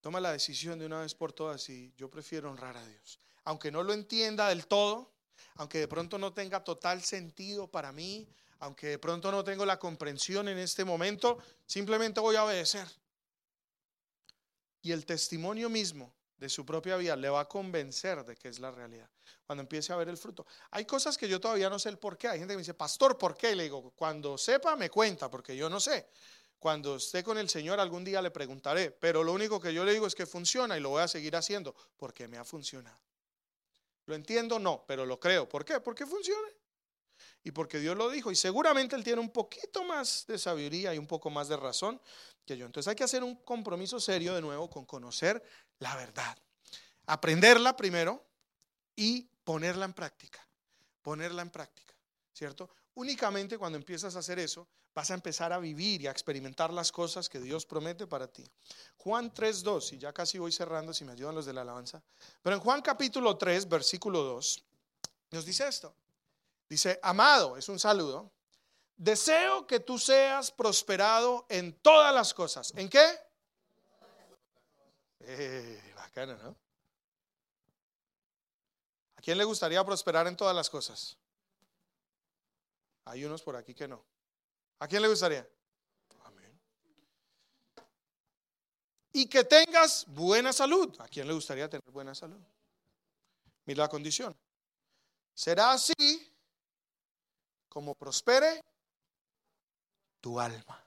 Toma la decisión de una vez por todas y yo prefiero honrar a Dios. Aunque no lo entienda del todo, aunque de pronto no tenga total sentido para mí, aunque de pronto no tengo la comprensión en este momento, simplemente voy a obedecer y el testimonio mismo de su propia vida le va a convencer de que es la realidad. Cuando empiece a ver el fruto. Hay cosas que yo todavía no sé el por qué. Hay gente que me dice, pastor, ¿por qué? Le digo, cuando sepa me cuenta, porque yo no sé. Cuando esté con el Señor algún día le preguntaré, pero lo único que yo le digo es que funciona y lo voy a seguir haciendo porque me ha funcionado. ¿Lo entiendo? No, pero lo creo. ¿Por qué? Porque funciona. Y porque Dios lo dijo. Y seguramente Él tiene un poquito más de sabiduría y un poco más de razón que yo. Entonces hay que hacer un compromiso serio de nuevo con conocer la verdad. Aprenderla primero y ponerla en práctica. Ponerla en práctica, ¿cierto? Únicamente cuando empiezas a hacer eso, vas a empezar a vivir y a experimentar las cosas que Dios promete para ti. Juan 3.2, y ya casi voy cerrando si me ayudan los de la alabanza, pero en Juan capítulo 3, versículo 2, nos dice esto. Dice, amado, es un saludo, Deseo que tú seas prosperado en todas las cosas. ¿En qué? Eh, bacana, ¿no? ¿A quién le gustaría prosperar en todas las cosas? Hay unos por aquí que no. ¿A quién le gustaría? Amén. Y que tengas buena salud. ¿A quién le gustaría tener buena salud? Mira la condición. Será así como prospere tu alma.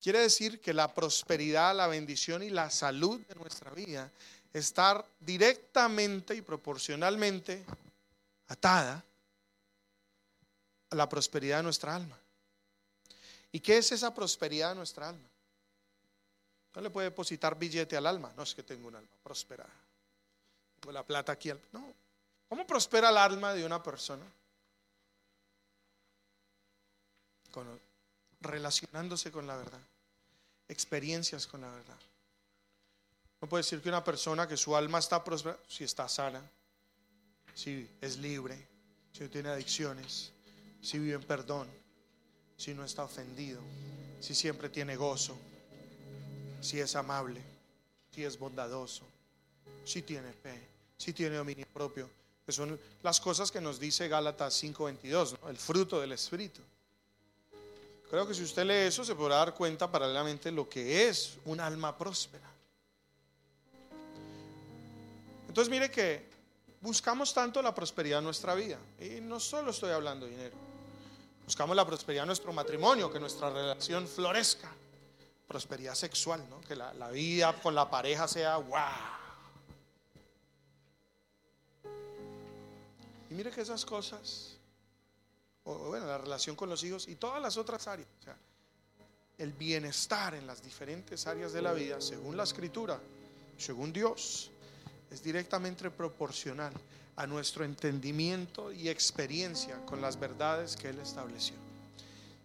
Quiere decir que la prosperidad, la bendición y la salud de nuestra vida estar directamente y proporcionalmente atada a la prosperidad de nuestra alma. ¿Y qué es esa prosperidad de nuestra alma? No le puede depositar billete al alma. No es que tengo un alma prosperada. Tengo la plata aquí. No. ¿Cómo prospera el alma de una persona? Relacionándose con la verdad, experiencias con la verdad. No puede decir que una persona que su alma está próspera, si está sana, si es libre, si no tiene adicciones, si vive en perdón, si no está ofendido, si siempre tiene gozo, si es amable, si es bondadoso, si tiene fe, si tiene dominio propio, que son las cosas que nos dice Gálatas 5:22, el fruto del Espíritu. Creo que si usted lee eso se podrá dar cuenta paralelamente lo que es un alma próspera. Entonces mire que buscamos tanto la prosperidad en nuestra vida. Y no solo estoy hablando de dinero. Buscamos la prosperidad en nuestro matrimonio, que nuestra relación florezca. Prosperidad sexual, ¿no? que la, la vida con la pareja sea wow. Y mire que esas cosas, o bueno, la relación con los hijos y todas las otras áreas, o sea, el bienestar en las diferentes áreas de la vida, según la escritura, según Dios, es directamente proporcional a nuestro entendimiento y experiencia con las verdades que Él estableció.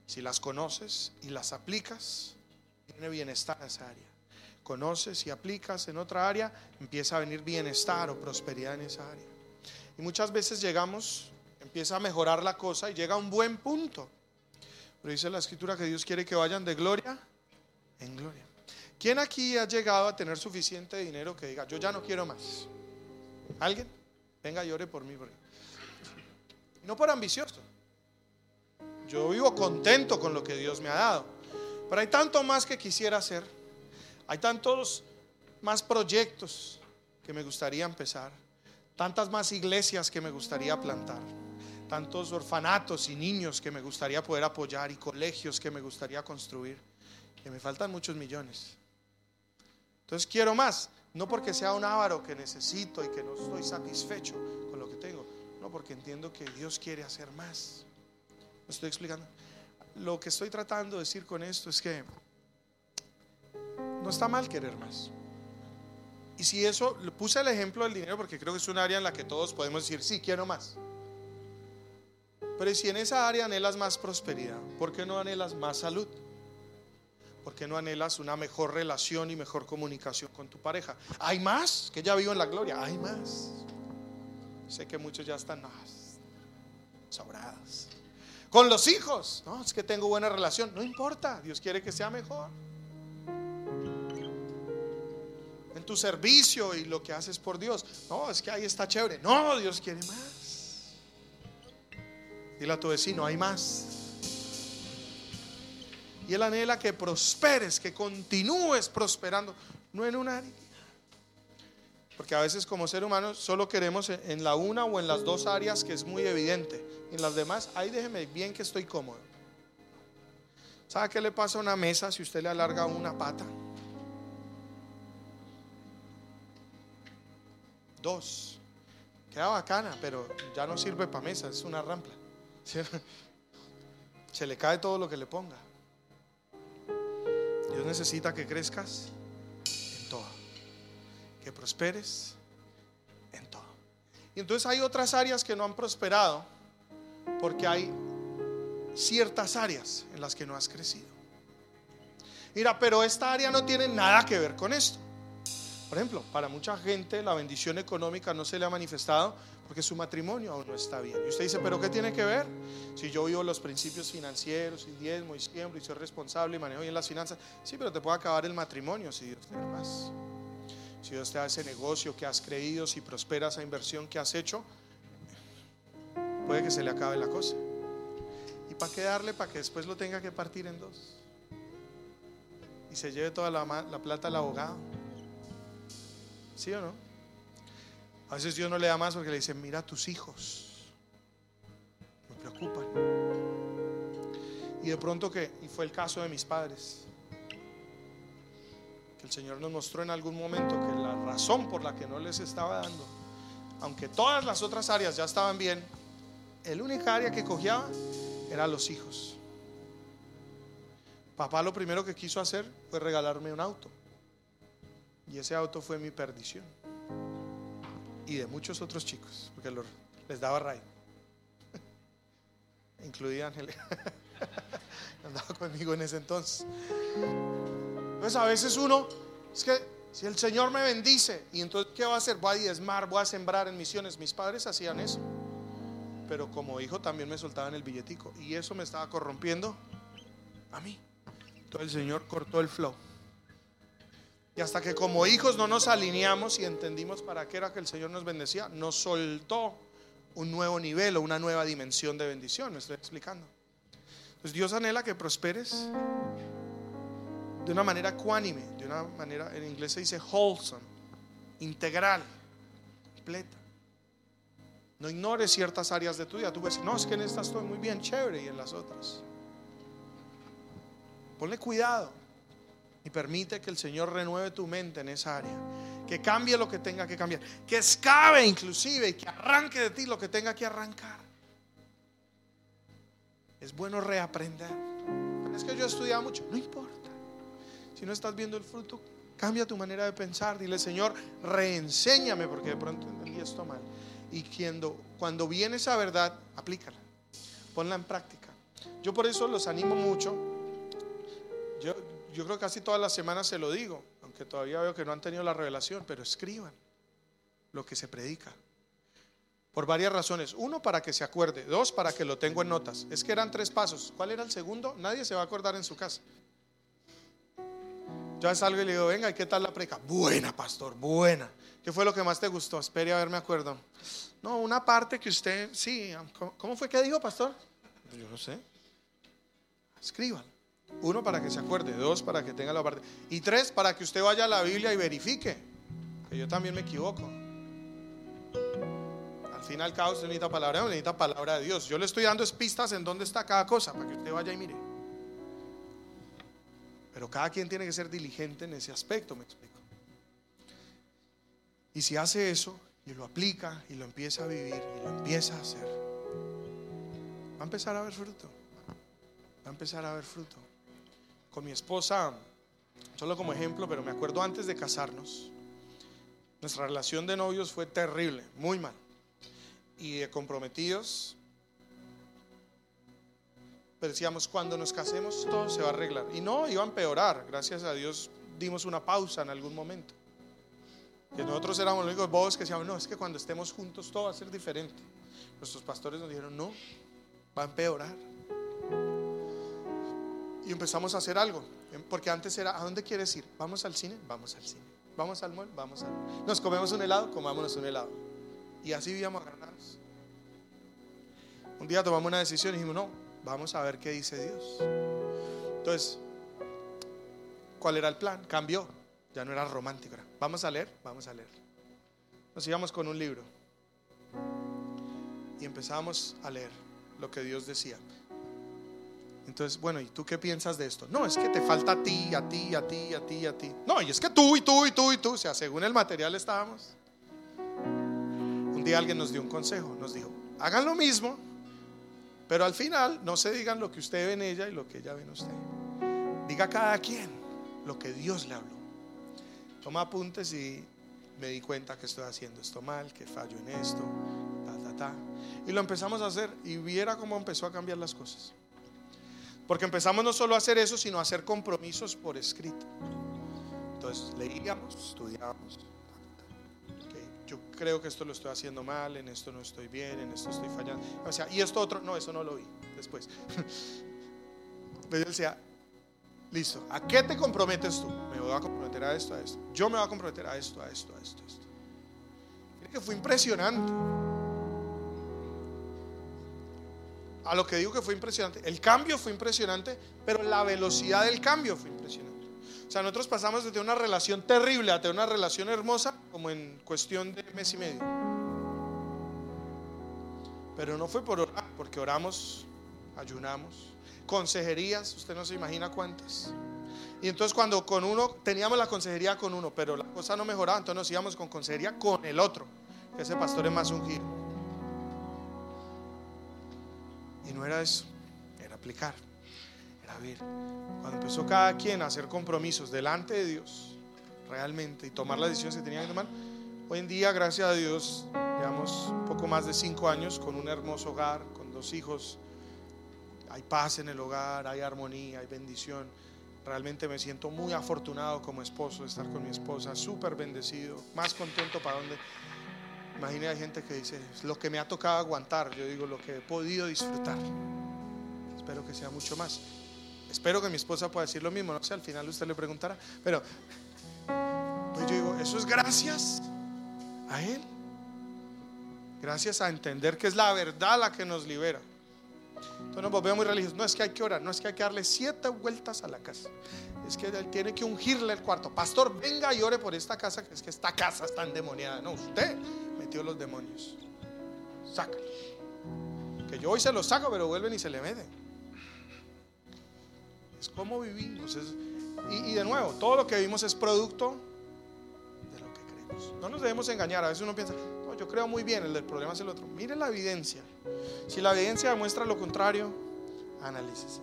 Si las conoces y las aplicas, tiene bienestar en esa área. Conoces y aplicas en otra área, empieza a venir bienestar o prosperidad en esa área. Y muchas veces llegamos, empieza a mejorar la cosa y llega a un buen punto. Pero dice la escritura que Dios quiere que vayan de gloria en gloria. ¿Quién aquí ha llegado a tener suficiente dinero que diga, yo ya no quiero más? ¿Alguien? Venga, llore por mí. No por ambicioso. Yo vivo contento con lo que Dios me ha dado. Pero hay tanto más que quisiera hacer. Hay tantos más proyectos que me gustaría empezar. Tantas más iglesias que me gustaría plantar. Tantos orfanatos y niños que me gustaría poder apoyar y colegios que me gustaría construir. Que me faltan muchos millones. Entonces quiero más, no porque sea un avaro que necesito y que no estoy satisfecho con lo que tengo, no porque entiendo que Dios quiere hacer más. ¿Me estoy explicando? Lo que estoy tratando de decir con esto es que no está mal querer más. Y si eso, puse el ejemplo del dinero porque creo que es un área en la que todos podemos decir, sí, quiero más. Pero si en esa área anhelas más prosperidad, ¿por qué no anhelas más salud? ¿Por qué no anhelas una mejor relación y mejor comunicación con tu pareja? ¿Hay más? Que ya vivo en la gloria. Hay más. Sé que muchos ya están sobrados. Con los hijos. No, es que tengo buena relación. No importa. Dios quiere que sea mejor. En tu servicio y lo que haces por Dios. No, es que ahí está chévere. No, Dios quiere más. Dile a tu vecino, hay más. Y Él anhela que prosperes, que continúes prosperando, no en un área. Porque a veces como ser humano solo queremos en la una o en las dos áreas que es muy evidente. En las demás, ahí déjeme bien que estoy cómodo. ¿Sabe qué le pasa a una mesa si usted le alarga una pata? Dos. Queda bacana, pero ya no sirve para mesa, es una rampa. Se le cae todo lo que le ponga. Dios necesita que crezcas en todo, que prosperes en todo. Y entonces hay otras áreas que no han prosperado porque hay ciertas áreas en las que no has crecido. Mira, pero esta área no tiene nada que ver con esto. Por ejemplo, para mucha gente la bendición económica no se le ha manifestado porque su matrimonio aún no está bien. Y usted dice, ¿pero qué tiene que ver? Si yo vivo los principios financieros y diezmo y siembro y soy responsable y manejo bien las finanzas, sí, pero te puede acabar el matrimonio si Dios te da más. Si Dios te ese negocio que has creído, si prospera esa inversión que has hecho, puede que se le acabe la cosa. ¿Y para qué darle? Para que después lo tenga que partir en dos. Y se lleve toda la, la plata al abogado. ¿Sí o no? A veces Dios no le da más porque le dice, mira a tus hijos, me preocupan. Y de pronto que, y fue el caso de mis padres, que el Señor nos mostró en algún momento que la razón por la que no les estaba dando, aunque todas las otras áreas ya estaban bien, el única área que cogía era los hijos. Papá lo primero que quiso hacer fue regalarme un auto. Y ese auto fue mi perdición y de muchos otros chicos, porque les daba ray. Incluía Ángel. Andaba conmigo en ese entonces. Entonces a veces uno, es que si el Señor me bendice, y entonces ¿qué va a hacer? Voy a diezmar, voy a sembrar en misiones. Mis padres hacían eso. Pero como hijo también me soltaban el billetico. Y eso me estaba corrompiendo a mí. Entonces el Señor cortó el flow. Y hasta que como hijos no nos alineamos y entendimos para qué era que el Señor nos bendecía, nos soltó un nuevo nivel o una nueva dimensión de bendición. Me estoy explicando. Pues Dios anhela que prosperes de una manera ecuánime, de una manera, en inglés se dice wholesome, integral, completa. No ignores ciertas áreas de tu vida. Tú ves, no, es que en esta estoy muy bien, chévere, y en las otras. Ponle cuidado y permite que el Señor renueve tu mente en esa área. que cambie lo que tenga que cambiar, que escabe inclusive y que arranque de ti lo que tenga que arrancar. Es bueno reaprender. es que yo he estudiado mucho, no importa. Si no estás viendo el fruto, cambia tu manera de pensar. Dile, Señor, reenséñame porque de pronto entendí esto mal. Y cuando, cuando viene esa verdad, aplícala, ponla en práctica. Yo por eso los animo mucho. Yo, creo que casi todas las semanas se lo digo, aunque todavía veo que no han tenido la revelación, pero escriban lo que se predica. Por varias razones. Uno, para que se acuerde. Dos, para que lo tengo en notas. Es que eran tres pasos. ¿Cuál era el segundo? Nadie se va a acordar en su casa. Yo salgo y le digo, venga, ¿y qué tal la preca? Buena, pastor, buena. ¿Qué fue lo que más te gustó? Espere a ver, me acuerdo. No, una parte que usted, sí, ¿cómo fue que dijo, pastor? Yo no sé. Escriban. Uno, para que se acuerde. Dos, para que tenga la parte. Y tres, para que usted vaya a la Biblia y verifique. Que yo también me equivoco fin al cabo usted necesita palabra, necesita palabra de Dios. Yo le estoy dando pistas en dónde está cada cosa para que usted vaya y mire. Pero cada quien tiene que ser diligente en ese aspecto, me explico. Y si hace eso y lo aplica y lo empieza a vivir y lo empieza a hacer, va a empezar a ver fruto. Va a empezar a ver fruto. Con mi esposa, solo como ejemplo, pero me acuerdo antes de casarnos, nuestra relación de novios fue terrible, muy mal y de comprometidos. Pero decíamos, cuando nos casemos todo se va a arreglar. Y no, iba a empeorar. Gracias a Dios dimos una pausa en algún momento. Que nosotros éramos los únicos bobos que decíamos, no, es que cuando estemos juntos todo va a ser diferente. Nuestros pastores nos dijeron, no, va a empeorar. Y empezamos a hacer algo. Porque antes era, ¿a dónde quieres ir? ¿Vamos al cine? Vamos al cine. ¿Vamos al mall? Vamos al ¿Nos comemos un helado? Comámonos un helado. Y así vivíamos agarrados. Un día tomamos una decisión y dijimos, no, vamos a ver qué dice Dios. Entonces, ¿cuál era el plan? Cambió. Ya no era romántico. vamos a leer, vamos a leer. Nos íbamos con un libro. Y empezamos a leer lo que Dios decía. Entonces, bueno, ¿y tú qué piensas de esto? No, es que te falta a ti, a ti, a ti, a ti, a ti. No, y es que tú y tú y tú y tú. O sea, según el material estábamos día alguien nos dio un consejo, nos dijo, hagan lo mismo, pero al final no se digan lo que usted ve en ella y lo que ella ve en usted. Diga cada quien lo que Dios le habló. Toma apuntes y me di cuenta que estoy haciendo esto mal, que fallo en esto, ta, ta, ta. Y lo empezamos a hacer y viera cómo empezó a cambiar las cosas. Porque empezamos no solo a hacer eso, sino a hacer compromisos por escrito. Entonces leíamos, estudiábamos, yo creo que esto lo estoy haciendo mal, en esto no estoy bien, en esto estoy fallando. O sea, y esto otro, no, eso no lo vi después. Pero yo decía, listo, ¿a qué te comprometes tú? Me voy a comprometer a esto, a esto. Yo me voy a comprometer a esto, a esto, a esto, a esto. Que fue impresionante. A lo que digo que fue impresionante. El cambio fue impresionante, pero la velocidad del cambio fue impresionante. O sea, nosotros pasamos desde una relación terrible a una relación hermosa como en cuestión de mes y medio. Pero no fue por orar, porque oramos, ayunamos, consejerías, usted no se imagina cuántas. Y entonces cuando con uno teníamos la consejería con uno, pero la cosa no mejoraba, entonces nos íbamos con consejería con el otro, que ese pastor es más ungido. Y no era eso, era aplicar. Cuando empezó cada quien a hacer compromisos delante de Dios, realmente, y tomar las decisiones que tenía que tomar, hoy en día, gracias a Dios, llevamos poco más de cinco años con un hermoso hogar, con dos hijos. Hay paz en el hogar, hay armonía, hay bendición. Realmente me siento muy afortunado como esposo de estar con mi esposa, súper bendecido, más contento para donde. Imagínate, hay gente que dice, lo que me ha tocado aguantar, yo digo, lo que he podido disfrutar. Espero que sea mucho más. Espero que mi esposa pueda decir lo mismo, no sé, al final usted le preguntará, pero pues yo digo, eso es gracias a Él. Gracias a entender que es la verdad la que nos libera. Entonces nos volvemos muy religiosos. No es que hay que orar, no es que hay que darle siete vueltas a la casa. Es que él tiene que ungirle el cuarto. Pastor, venga y ore por esta casa, que es que esta casa está endemoniada. No, usted metió los demonios. Sácalos. Que yo hoy se los saco, pero vuelven y se le meten cómo vivimos. y, de nuevo, todo lo que vivimos es producto de lo que menos. No nos debemos engañar. A veces uno piensa, yo creo muy bien, el problema es el otro. Mire la evidencia. Si la evidencia demuestra lo contrario, analícese.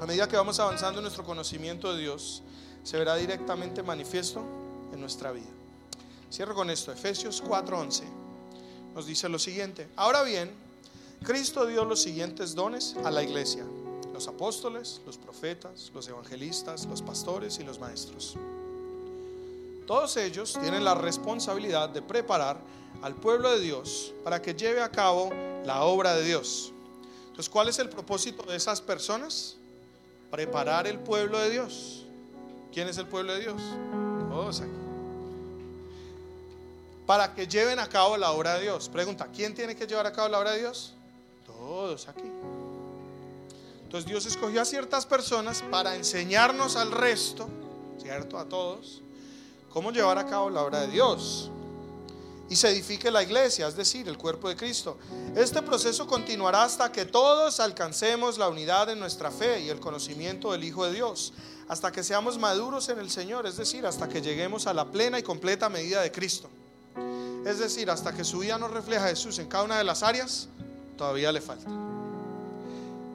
A medida que vamos avanzando en nuestro conocimiento de Dios, se verá directamente manifiesto en nuestra vida. Cierro con esto. Efesios 4:11 nos dice lo siguiente. Ahora bien, Cristo dio los siguientes dones a la iglesia. Los apóstoles, los profetas, los evangelistas, los pastores y los maestros. Todos ellos tienen la responsabilidad de preparar al pueblo de Dios para que lleve a cabo la obra de Dios. Entonces, ¿cuál es el propósito de esas personas? Preparar el pueblo de Dios. ¿Quién es el pueblo de Dios? Todos aquí. Para que lleven a cabo la obra de Dios. Pregunta, ¿quién tiene que llevar a cabo la obra de Dios? Todos aquí. Entonces Dios escogió a ciertas personas para enseñarnos al resto, ¿cierto? A todos, cómo llevar a cabo la obra de Dios y se edifique la iglesia, es decir, el cuerpo de Cristo. Este proceso continuará hasta que todos alcancemos la unidad en nuestra fe y el conocimiento del Hijo de Dios, hasta que seamos maduros en el Señor, es decir, hasta que lleguemos a la plena y completa medida de Cristo. Es decir, hasta que su vida nos refleja a Jesús en cada una de las áreas, todavía le falta.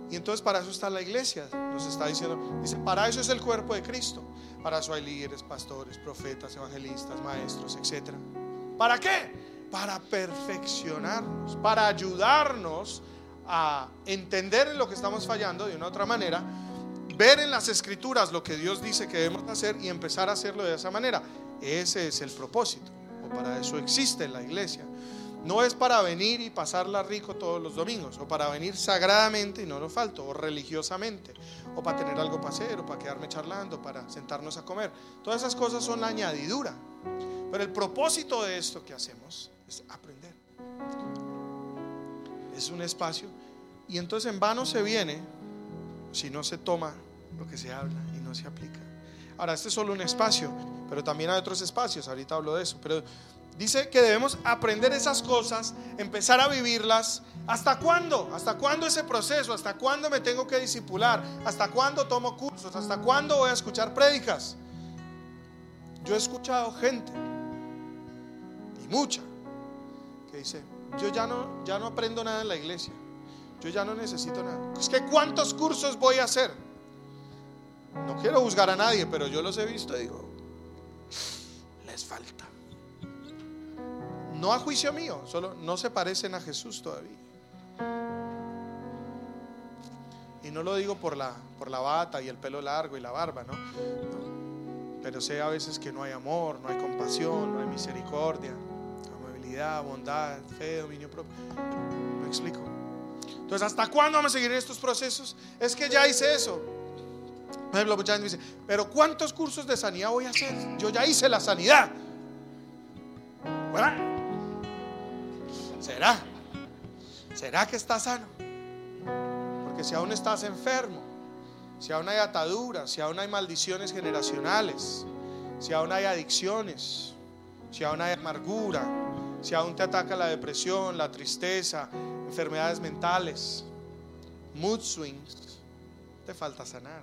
Y entonces para eso está la iglesia, nos está diciendo, dice, para eso es el cuerpo de Cristo. Para eso hay líderes, pastores, profetas, evangelistas, maestros, etcétera. ¿Para qué? Para perfeccionarnos, para ayudarnos a entender en lo que estamos fallando de una otra manera, ver en las escrituras lo que Dios dice que debemos hacer y empezar a hacerlo de esa manera. Ese es el propósito, para eso existe la iglesia. No es para venir y pasarla rico todos los domingos, o para venir sagradamente y no lo falto, o religiosamente, o para tener algo para hacer, o para quedarme charlando, para sentarnos a comer. Todas esas cosas son la añadidura. Pero el propósito de esto que hacemos es aprender. Es un espacio. Y entonces en vano se viene si no se toma lo que se habla y no se aplica. Ahora, este es solo un espacio, pero también hay otros espacios. Ahorita hablo de eso. Pero dice que debemos aprender esas cosas, empezar a vivirlas. ¿Hasta cuándo? ¿Hasta cuándo ese proceso? ¿Hasta cuándo me tengo que disipular? ¿Hasta cuándo tomo cursos? ¿Hasta cuándo voy a escuchar prédicas? Yo he escuchado gente mucha, que dice, yo ya no, ya no aprendo nada en la iglesia, yo ya no necesito nada. Es que ¿cuántos cursos voy a hacer? No quiero juzgar a nadie, pero yo los he visto y digo, les falta. No a juicio mío, solo no se parecen a Jesús todavía. Y no lo digo por la, por la bata y el pelo largo y la barba, ¿no? Pero sé a veces que no hay amor, no hay compasión, no hay misericordia bondad, fe, dominio propio. ¿Me explico? Entonces, ¿hasta cuándo vamos a seguir estos procesos? Es que ya hice eso. Dice, pero ¿cuántos cursos de sanidad voy a hacer? Yo ya hice la sanidad. ¿Será? ¿Será que estás sano? Porque si aún estás enfermo, si aún hay ataduras, si aún hay maldiciones generacionales, si aún hay adicciones, si aún hay amargura, si aún te ataca la depresión, la tristeza, enfermedades mentales, mood swings, te falta sanar.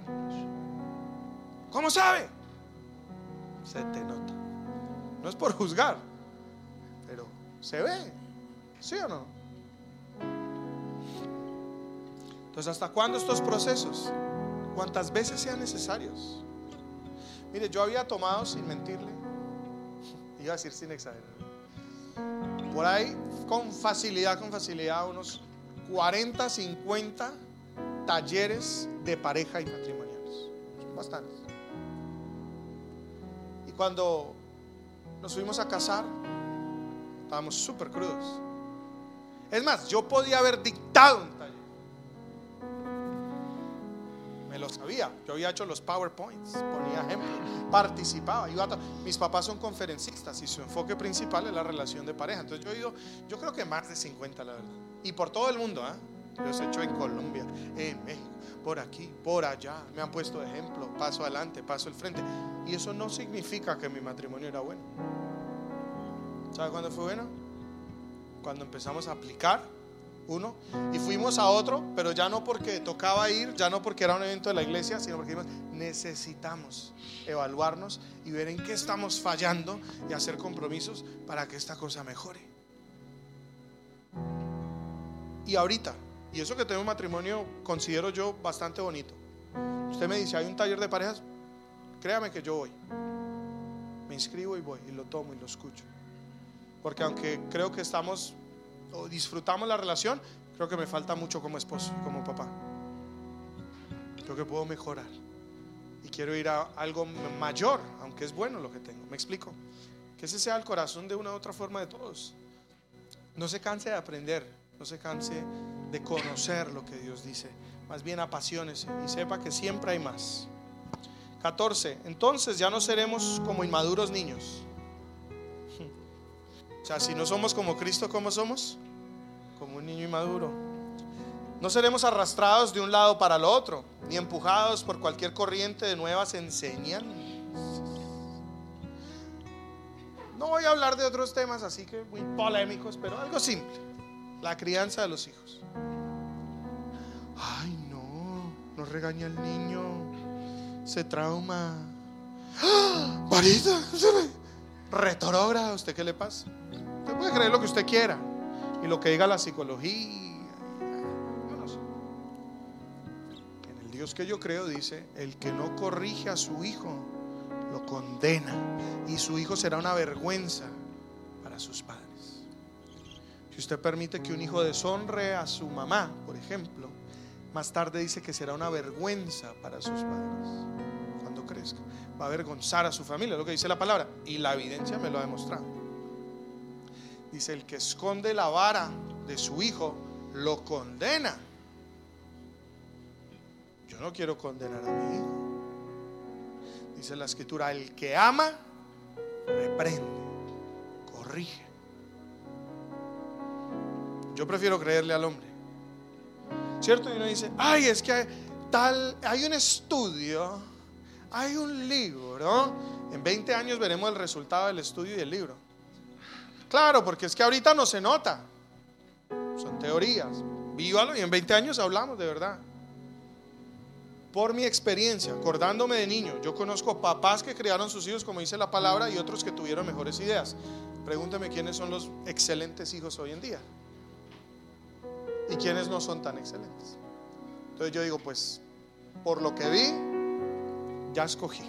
¿Cómo sabe? Se te nota. No es por juzgar, pero se ve. ¿Sí o no? Entonces, ¿hasta cuándo estos procesos? ¿Cuántas veces sean necesarios? Mire, yo había tomado, sin mentirle, iba a decir sin exagerar, por ahí con facilidad, con facilidad, unos 40, 50 talleres de pareja y matrimoniales. bastantes. Y cuando nos fuimos a casar, estábamos súper crudos. Es más, yo podía haber dictado un taller. Me lo sabía. Yo había hecho los PowerPoints, ponía ejemplos, participaba. mis papás son conferencistas y su enfoque principal es la relación de pareja. Entonces yo he ido, yo creo que más de 50, la verdad. Y por todo el mundo, ¿ah? Los he hecho en Colombia, en México, por aquí, por allá. Me han puesto ejemplo, paso adelante, paso al frente. Y eso no significa que mi matrimonio era bueno. ¿Sabe cuándo fue bueno? Cuando empezamos a aplicar uno, y fuimos a otro, pero ya no porque tocaba ir, ya no porque era un evento de la iglesia, sino porque necesitamos evaluarnos y ver en qué estamos fallando y hacer compromisos para que esta cosa mejore. Y ahorita, y eso que tengo un matrimonio, considero yo bastante bonito. Usted me dice, hay un taller de parejas, créame que yo voy. Me inscribo y voy, y lo tomo y lo escucho. Porque aunque creo que estamos o disfrutamos la relación, creo que me falta mucho como esposo, como papá. Creo que puedo mejorar. Y quiero ir a algo mayor, aunque es bueno lo que tengo. ¿Me explico? Que ese sea el corazón de una u otra forma de todos. No se canse de aprender, no se canse de conocer lo que Dios dice. Más bien apasionese y sepa que siempre hay más. 14. Entonces ya no seremos como inmaduros niños o sea, si no somos como Cristo, ¿cómo somos? Como un niño inmaduro. No seremos arrastrados de un lado para el otro, ni empujados por cualquier corriente de nuevas enseñanzas. No voy a hablar de otros temas así que muy polémicos, pero algo simple. La crianza de los hijos. Ay, no, no regaña al niño. Se trauma. ¡Ah! Marita, Retorógrada, ¿usted qué le pasa? Usted puede creer lo que usted quiera y lo que diga la psicología. En el Dios que yo creo dice, el que no corrige a su hijo, lo condena y su hijo será una vergüenza para sus padres. Si usted permite que un hijo deshonre a su mamá, por ejemplo, más tarde dice que será una vergüenza para sus padres cuando crezca va a avergonzar a su familia, lo que dice la palabra. Y la evidencia me lo ha demostrado. Dice, el que esconde la vara de su hijo, lo condena. Yo no quiero condenar a mi hijo. Dice la escritura, el que ama, reprende, corrige. Yo prefiero creerle al hombre. ¿Cierto? Y uno dice, ay, es que tal, hay un estudio hay un libro. En 20 años veremos el resultado del estudio y el libro. Claro, porque es que ahorita no se nota. Son teorías. Vívalo y en 20 años hablamos de verdad. Por mi experiencia, acordándome de niño, yo conozco papás que criaron sus hijos como dice la palabra y otros que tuvieron mejores ideas. Pregúnteme quiénes son los excelentes hijos hoy en día y quiénes no son tan excelentes. Entonces yo digo, pues, por lo que vi, ya escogí.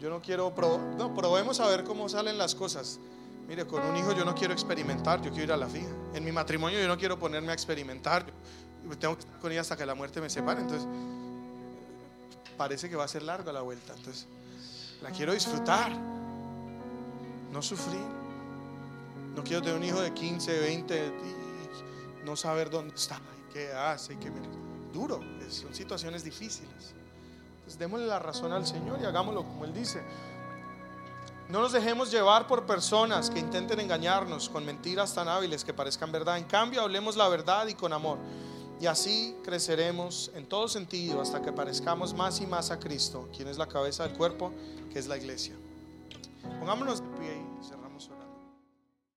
Yo no quiero, no, probemos a ver cómo salen las cosas. Mire, con un hijo yo no quiero experimentar, yo quiero ir a la fija. En mi matrimonio yo no quiero ponerme a experimentar. Tengo que estar con ella hasta que la muerte me separe. Entonces, parece que va a ser larga la vuelta. Entonces, la quiero disfrutar, no sufrir. No quiero tener un hijo de 15, 20 y no saber dónde está, qué hace, qué duro son situaciones difíciles. Entonces démosle la razón al Señor y hagámoslo como Él dice. No nos dejemos llevar por personas que intenten engañarnos con mentiras tan hábiles que parezcan verdad. En cambio, hablemos la verdad y con amor. Y así creceremos en todo sentido hasta que parezcamos más y más a Cristo, quien es la cabeza del cuerpo, que es la iglesia. Pongámonos de pie.